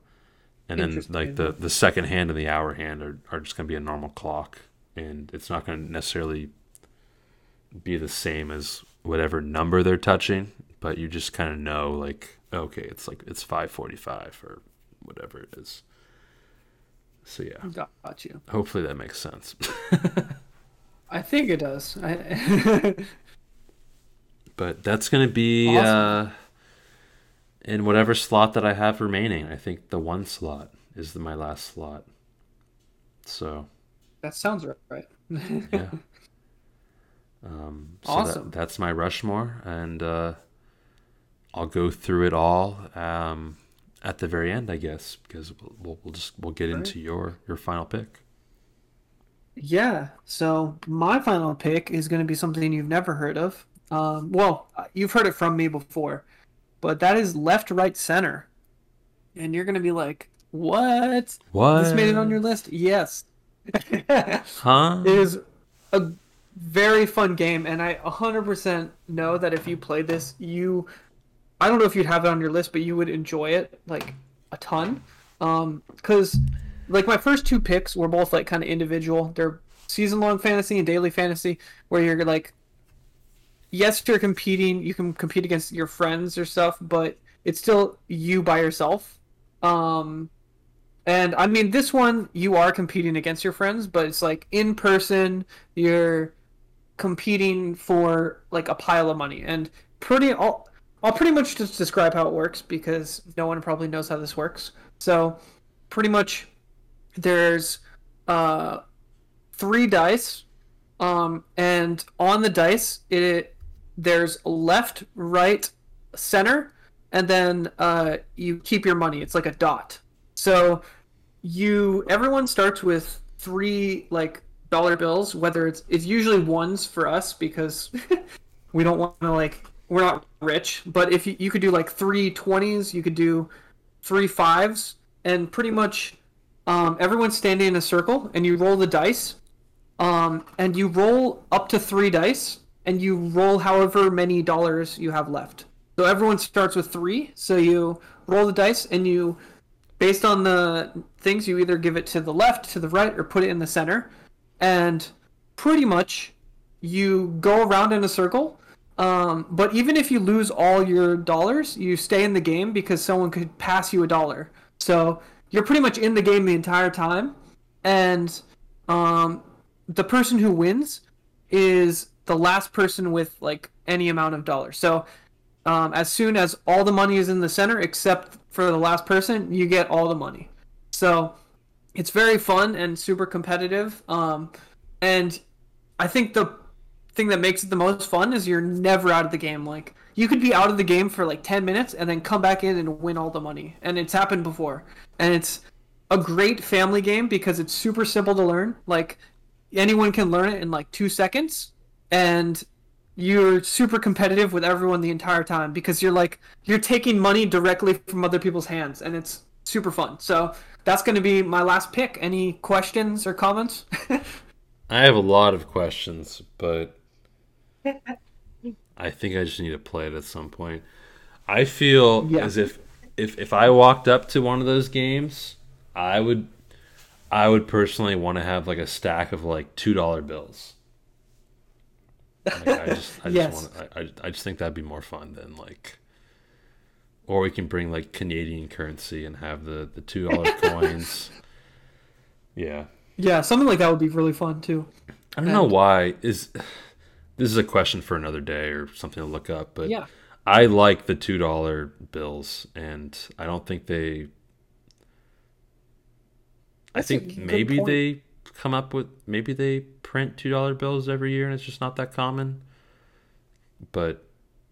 and then like the the second hand and the hour hand are, are just going to be a normal clock and it's not going to necessarily be the same as whatever number they're touching but you just kind of know like okay it's like it's 545 or whatever it is so yeah Got, you. hopefully that makes sense I think it does. I, but that's going to be Awesome. uh in whatever slot that i have remaining i think the one slot is the, my last slot so that sounds right. yeah. Um, so Awesome. That, that's my Rushmore, and uh, I'll go through it all um, at the very end, I guess, because we'll, we'll, we'll just we'll get into your your final pick. Yeah. So my final pick is going to be something you've never heard of. Um, well, you've heard it from me before, but that is left, right, center, and you're going to be like, "What? What? This made it on your list?" Yes. Huh? It is a very fun game, and I 100% know that if you played this, you. I don't know if you'd have it on your list, but you would enjoy it like a ton. Um, because like my first two picks were both like kind of individual. They're season long fantasy and daily fantasy, where you're like, yes, you're competing. You can compete against your friends or stuff, but it's still you by yourself. Um, and I mean, this one you are competing against your friends, but it's like in person. You're competing for like a pile of money, and pretty. I'll, I'll pretty much just describe how it works because no one probably knows how this works. So, pretty much, there's uh, three dice, um, and on the dice it there's left, right, center, and then uh, you keep your money. It's like a dot. So you everyone starts with three like dollar bills whether it's it's usually ones for us because we don't want to like we're not rich, but if you, you could do like three 20s, you could do three fives, and pretty much um, everyone's standing in a circle, and you roll the dice, um, and you roll up to three dice, and you roll however many dollars you have left. So everyone starts with three. So you roll the dice, and you, based on the things, you either give it to the left, to the right, or put it in the center, and pretty much you go around in a circle. Um, but even if you lose all your dollars, you stay in the game because someone could pass you a dollar. So you're pretty much in the game the entire time, and um, the person who wins is the last person with like any amount of dollars. So um, as soon as all the money is in the center, except for the last person, you get all the money. So it's very fun and super competitive. Um, and I think the thing that makes it the most fun is you're never out of the game. Like you could be out of the game for like 10 minutes and then come back in and win all the money. And it's happened before. And it's a great family game because it's super simple to learn. Like anyone can learn it in like 2 seconds and you're super competitive with everyone the entire time because you're like you're taking money directly from other people's hands and it's super fun. So that's going to be my last pick. Any questions or comments? I have a lot of questions, but I think I just need to play it at some point. I feel Yeah. as if if if I walked up to one of those games, I would I would personally want to have like a stack of like two dollar bills. Like, I just I Yes. just want I, I just think that'd be more fun than like or we can bring like Canadian currency and have the the two dollar coins. Yeah. yeah, something like that would be really fun too. I don't know why is this is a question for another day or something to look up, but Yeah. I like the two dollar bills, and I don't think they. I That's think maybe point. they come up with maybe they print two dollar bills every year, and it's just not that common. But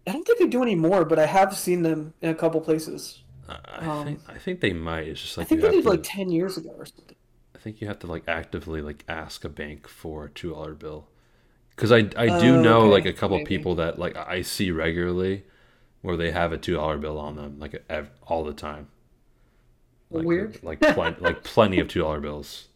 I don't think they do anymore, but I have seen them in a couple places. I, Um, think I think they might. It's just like I think they did to, like 10 years ago or something. I think you have to like actively like ask a bank for a two dollar bill, because I I do Oh, know okay, like a couple people that like I see regularly, where they have a two dollar bill on them like ev- all the time. Like, Weird. Like plen- like plenty of two dollar bills.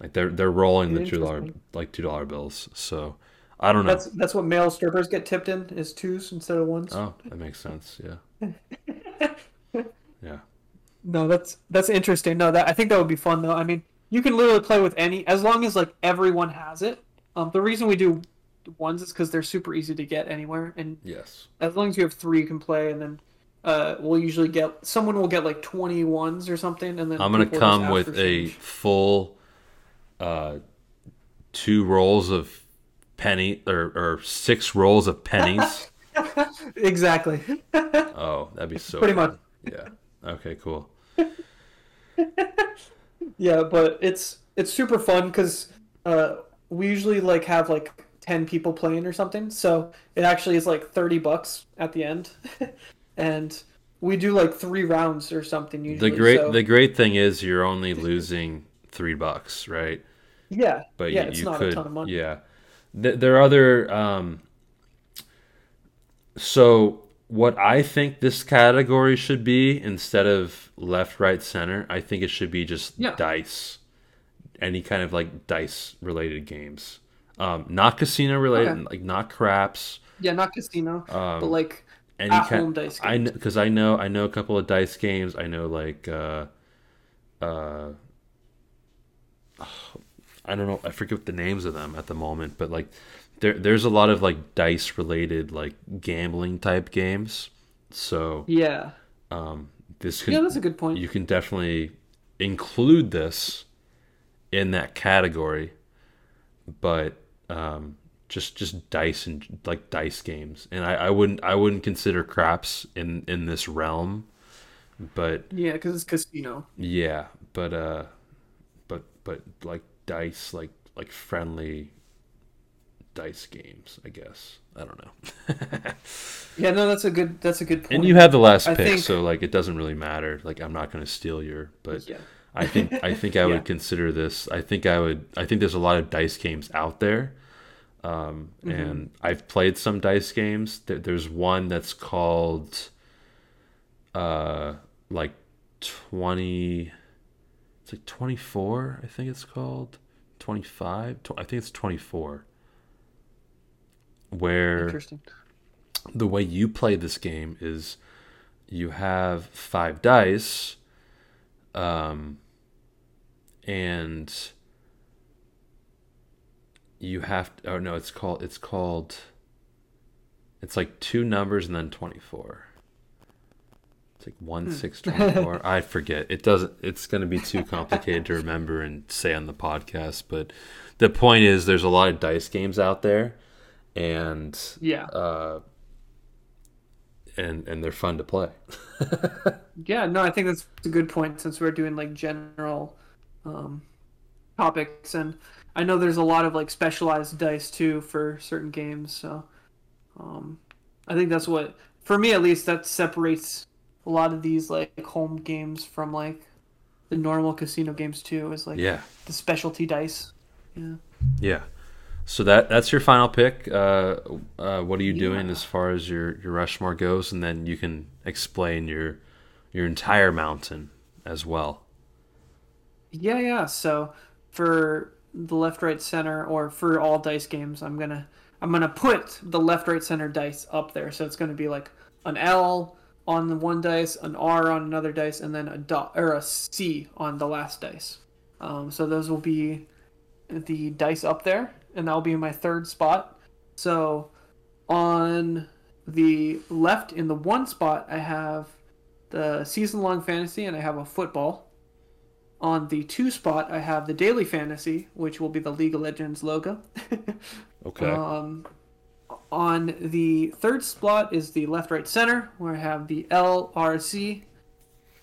Like they're they're rolling the two dollar like two dollar bills. So I don't know. That's that's what male strippers get tipped in is twos instead of ones. Oh, that makes sense. Yeah. yeah. No, that's that's interesting. No, that I think that would be fun though. I mean, you can literally play with any as long as like everyone has it. Um, the reason we do ones is because they're super easy to get anywhere, and Yes. as long as you have three, you can play. And then uh, we'll usually get someone will get like twenty ones or something, and then I'm gonna come with a full uh two rolls of penny or, or six rolls of pennies. exactly. oh, that'd be so Pretty fun. much. Yeah. Okay, cool. Yeah, but it's it's super fun because uh, we usually like have like ten people playing or something, so it actually is like thirty bucks at the end, and we do like three rounds or something usually. The great so- the great thing is you're only losing three bucks, right? Yeah, But yeah, you, it's you not could a ton of money. yeah. Th- there are other um so what I think this category should be instead of left, right, center, I think it should be just Yeah. dice. Any kind of like dice related games. Um, not casino related, Okay. like not craps. Yeah, not casino, but like Any at kind, home dice I games. because I know I know a couple of dice games. I know like uh, uh, I don't know. I forget the names of them at the moment, but like there there's a lot of like dice related like gambling type games. So yeah, um, this could yeah, that's a good point. you can definitely include this in that category, but um, just just dice and like dice games, and I, I wouldn't I wouldn't consider craps in in this realm, but Yeah, because it's casino. yeah, but uh, but but like dice like like friendly dice games, I guess. I don't know. Yeah, no, that's a good that's a good point. and you have the last pick, think- so like it doesn't really matter. Like I'm not going to steal your, but Yeah. I think I think I would Yeah. consider this. I think I would. I think there's a lot of dice games out there, Um, And I've played some dice games. There's one that's called uh, like 20, it's like 24, I think it's called. 25? Tw- I think it's 24. Where Interesting. the way you play this game is you have five dice um and you have to, oh no it's called it's called it's like two numbers and then 24 like 1 6 24 i forget it doesn't it's going to be too complicated to remember and say on the podcast but the point is there's a lot of dice games out there and Yeah. uh, and and they're fun to play. Yeah, no, I think that's a good point since we're doing like general um, topics, and I know there's a lot of like specialized dice too for certain games. So um, I think that's what, for me at least, that separates a lot of these like home games from like the normal casino games too. Is like Yeah, the specialty dice. Yeah. yeah. So that that's your final pick. Uh, uh, what are you doing as far as your your Rushmore goes, and then you can explain your your entire mountain as well. Yeah, yeah. So for the left, right, center, or for all dice games, I'm gonna I'm gonna put the left, right, center dice up there. So it's gonna be like an L on the one dice, an R on another dice, and then a dot or a C on the last dice. Um, so those will be the dice up there, and that'll be my third spot. So on the left in the one spot, I have the season long fantasy, and I have a football. On the two spot, I have the daily fantasy, which will be the League of Legends logo. Okay. Um, on the third spot is the left, right, center, where I have the LRC.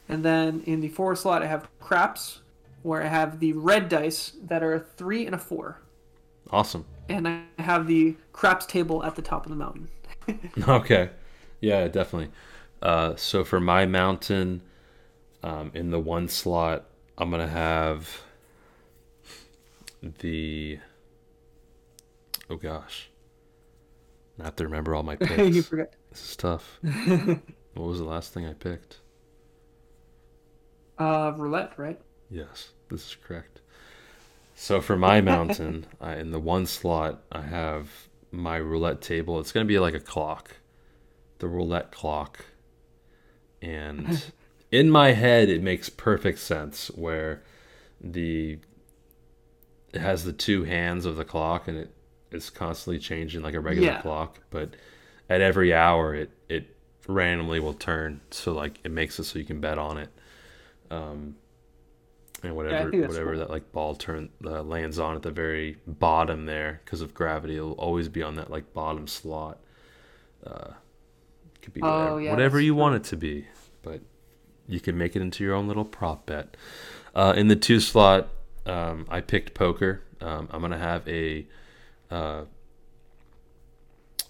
And then in the fourth slot, I have craps, where I have the red dice that are a three and a four. awesome. And I have the craps table at the top of the mountain. Okay. Yeah, definitely. Uh, so for my mountain, um, in the one slot, I'm gonna have the. Oh gosh, I have to remember all my picks. you forgot. this is tough. what was the last thing I picked? Uh, roulette, right? Yes, this is correct. So for my mountain, I, in the one slot, I have my roulette table. It's going to be like a clock, the roulette clock. And in my head, it makes perfect sense where the it has the two hands of the clock and it is constantly changing like a regular Yeah. clock, but at every hour it it randomly will turn so like it makes it so you can bet on it. Um and whatever that's whatever cool. that like ball turn uh, lands on at the very bottom there because of gravity it'll always be on that like bottom slot uh could be Oh, whatever, yeah, whatever you true. want it to be but you can make it into your own little prop bet uh, in the two slot um, i picked poker um, i'm gonna have a uh,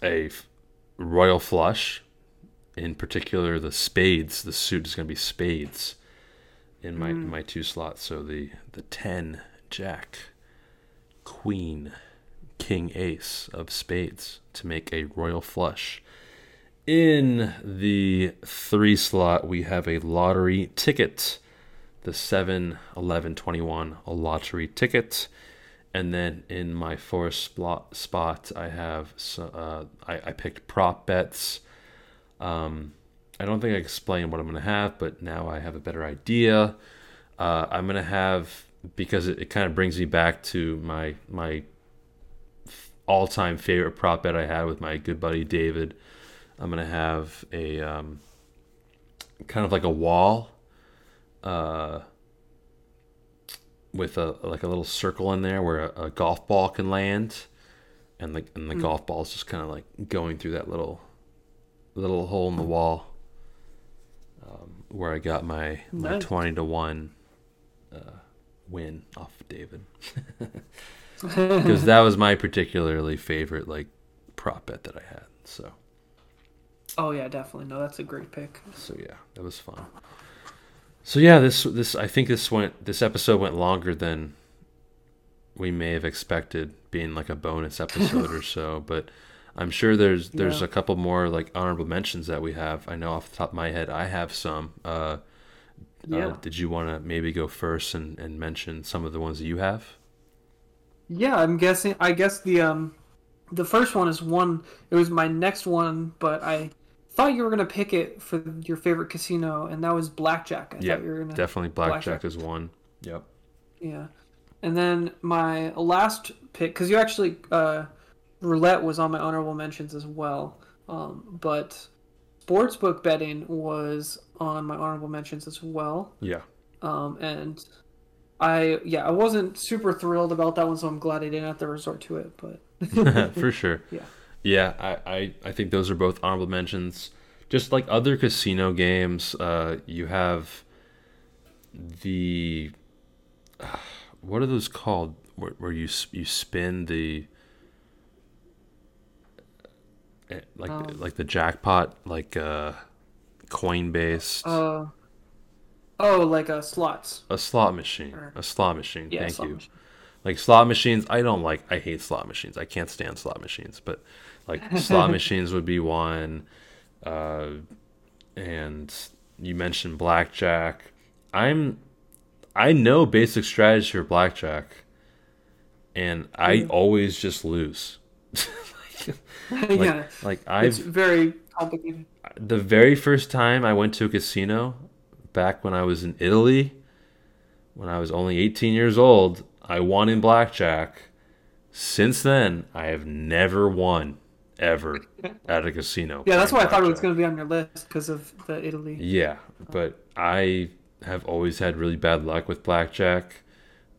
a f- royal flush in particular the spades the suit is gonna be spades in my in my two slots. So the the ten jack, queen, king ace of spades to make a royal flush. In the three slot, we have a lottery ticket, the 7, 11, 21, a lottery ticket. And then in my fourth spot, I have, uh, I, I picked prop bets. Um, I don't think I explained what I'm going to have, but now I have a better idea. Uh, I'm going to have because it, it kind of brings me back to my my all-time favorite prop bet I had with my good buddy David. I'm going to have a um, kind of like a wall uh, with a like a little circle in there where a, a golf ball can land, and the and the golf ball is just kind of like going through that little little hole in the wall um, where I got my, my Nice. 20 to 1 uh, win off David. Because that was my particularly favorite like prop bet that I had. So Oh yeah, definitely. No, that's a great pick. so yeah, that was fun. So yeah, this this I think this went this episode went longer than we may have expected being like a bonus episode or so, but I'm sure there's there's Yeah. a couple more like honorable mentions that we have. I know off the top of my head I have some. Uh, Yeah. uh, did you want to maybe go first and, and mention some of the ones that you have? Yeah, I'm guessing. I guess the um, the first one is one. It was my next one, but I thought you were gonna pick it for your favorite casino, and that was blackjack. I Yeah, you were gonna definitely blackjack, Blackjack. is one. Yep. Yeah, and then my last pick, because you actually uh, roulette was on my honorable mentions as well, um, but sportsbook betting was on my honorable mentions as well. Yeah. Um, and I yeah I wasn't super thrilled about that one, so I'm glad I didn't have to resort to it. But for sure. Yeah. Yeah, I, I, I think those are both honorable mentions. Just like other casino games, uh, you have the what are those called? Where, where you you spin the eh, like Um, like the jackpot, like uh, coin based uh, oh, like uh, slots. a slot machine, or- a slot machine. Yeah, Thank slot you. machine. Like slot machines, I don't like. I hate slot machines. I can't stand slot machines. But like slot machines would be one. Uh, and you mentioned blackjack. I'm, I know basic strategy for blackjack, and I Mm. always just lose. like, yeah, like it's I've very complicated. the very first time I went to a casino, back when I was in Italy, when I was only 18 years old, I won in blackjack. Since then, I have never won ever at a casino. Yeah, that's why I thought it was going to be on your list because of the Italy. Yeah, but I have always had really bad luck with blackjack.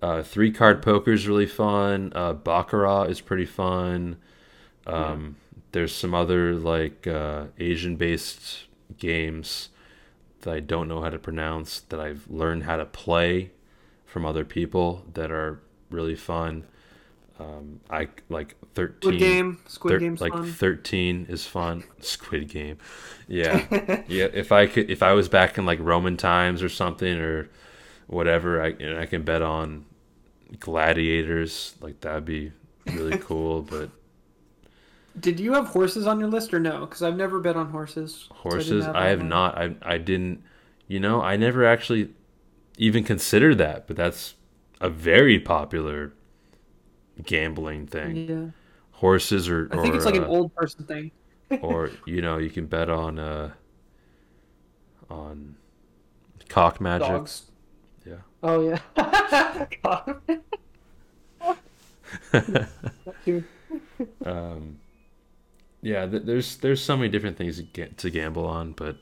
Uh, three card poker is really fun. Uh, Baccarat is pretty fun. Um, There's some other like uh, Asian based games that I don't know how to pronounce that I've learned how to play from other people that are really fun. Um, I like thirteen. Squid Game, Squid Thir- Game's like fun. 13 is fun. Squid Game. Yeah. yeah, if I could if I was back in like Roman times or something or whatever, I and I can bet on gladiators, like that'd be really cool, but Did you have horses on your list or no? Because I've never bet on horses. so horses that I have on not I I didn't you know, I never actually even considered that, but that's a very popular gambling thing. Yeah, Horses or I think or, it's like an uh, old person thing. or you know you can bet on uh on cock magic Dogs. yeah Oh yeah. Um yeah th- there's there's so many different things to, get, to gamble on but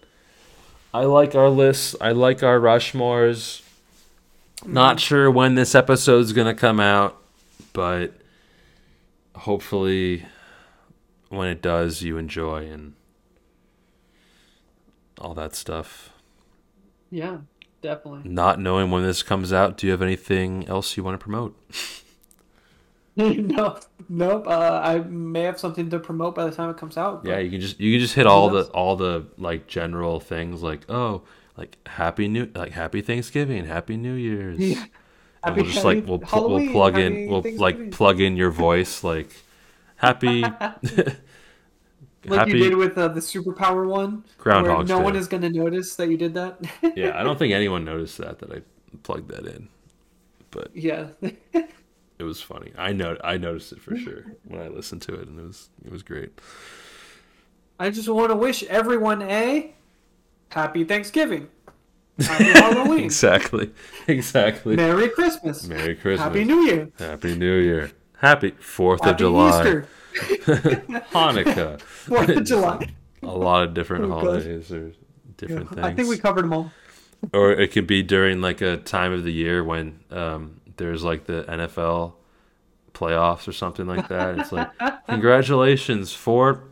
i like our lists i like our rushmores not sure when this episode's gonna come out but hopefully when it does you enjoy and all that stuff Yeah, definitely. not knowing when this comes out, do you have anything else you want to promote? no, nope. Uh, I may have something to promote by the time it comes out. Yeah, you can just you can just hit all the all the like general things like oh like happy new like happy Thanksgiving, happy New Year's. Yeah. And we'll just like we'll pl- we'll plug in we'll like plug in your voice like happy like happy you did with uh, the superpower one. Groundhog's where no one is going to notice that you did that. yeah, I don't think anyone noticed that that I plugged that in. But yeah. it was funny. I know I noticed it for sure when I listened to it and it was it was great. I just want to wish everyone a happy Thanksgiving, happy Halloween, Exactly. Exactly. Merry Christmas, Merry Christmas. Happy New Year, Happy New Year. Happy Fourth of July. Easter, Hanukkah. Fourth of July. A lot of different Oh, holidays or different things. I think we covered them all. or it could be during like a time of the year when um, there's like the NFL playoffs or something like that. It's like congratulations for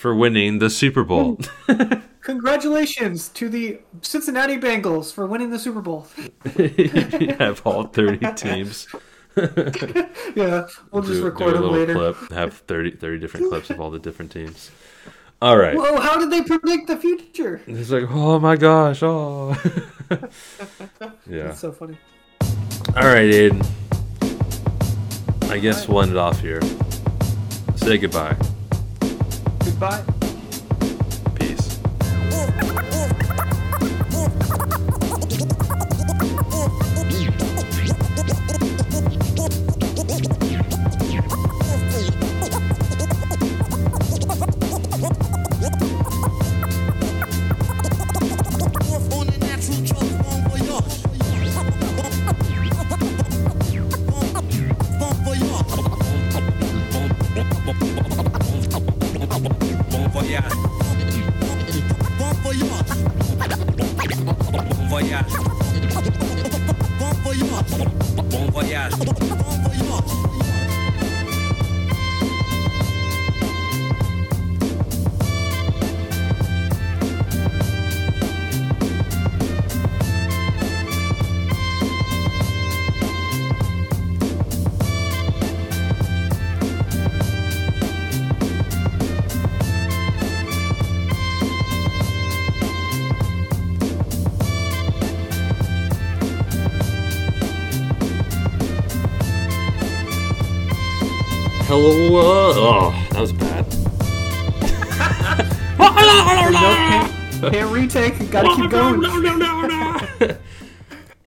for winning the Super Bowl. Congratulations to the Cincinnati Bengals for winning the Super Bowl. you have all 30 teams. yeah, we'll do, just record them later. Clip, have 30, 30 different clips of all the different teams. All right. Well, how did they predict the future? It's like, oh my gosh, oh. yeah. That's so funny. All right, Aiden. I guess right. we'll end it off here. Say goodbye. Goodbye. Peace. can't retake. Gotta keep going. No, no, no, no.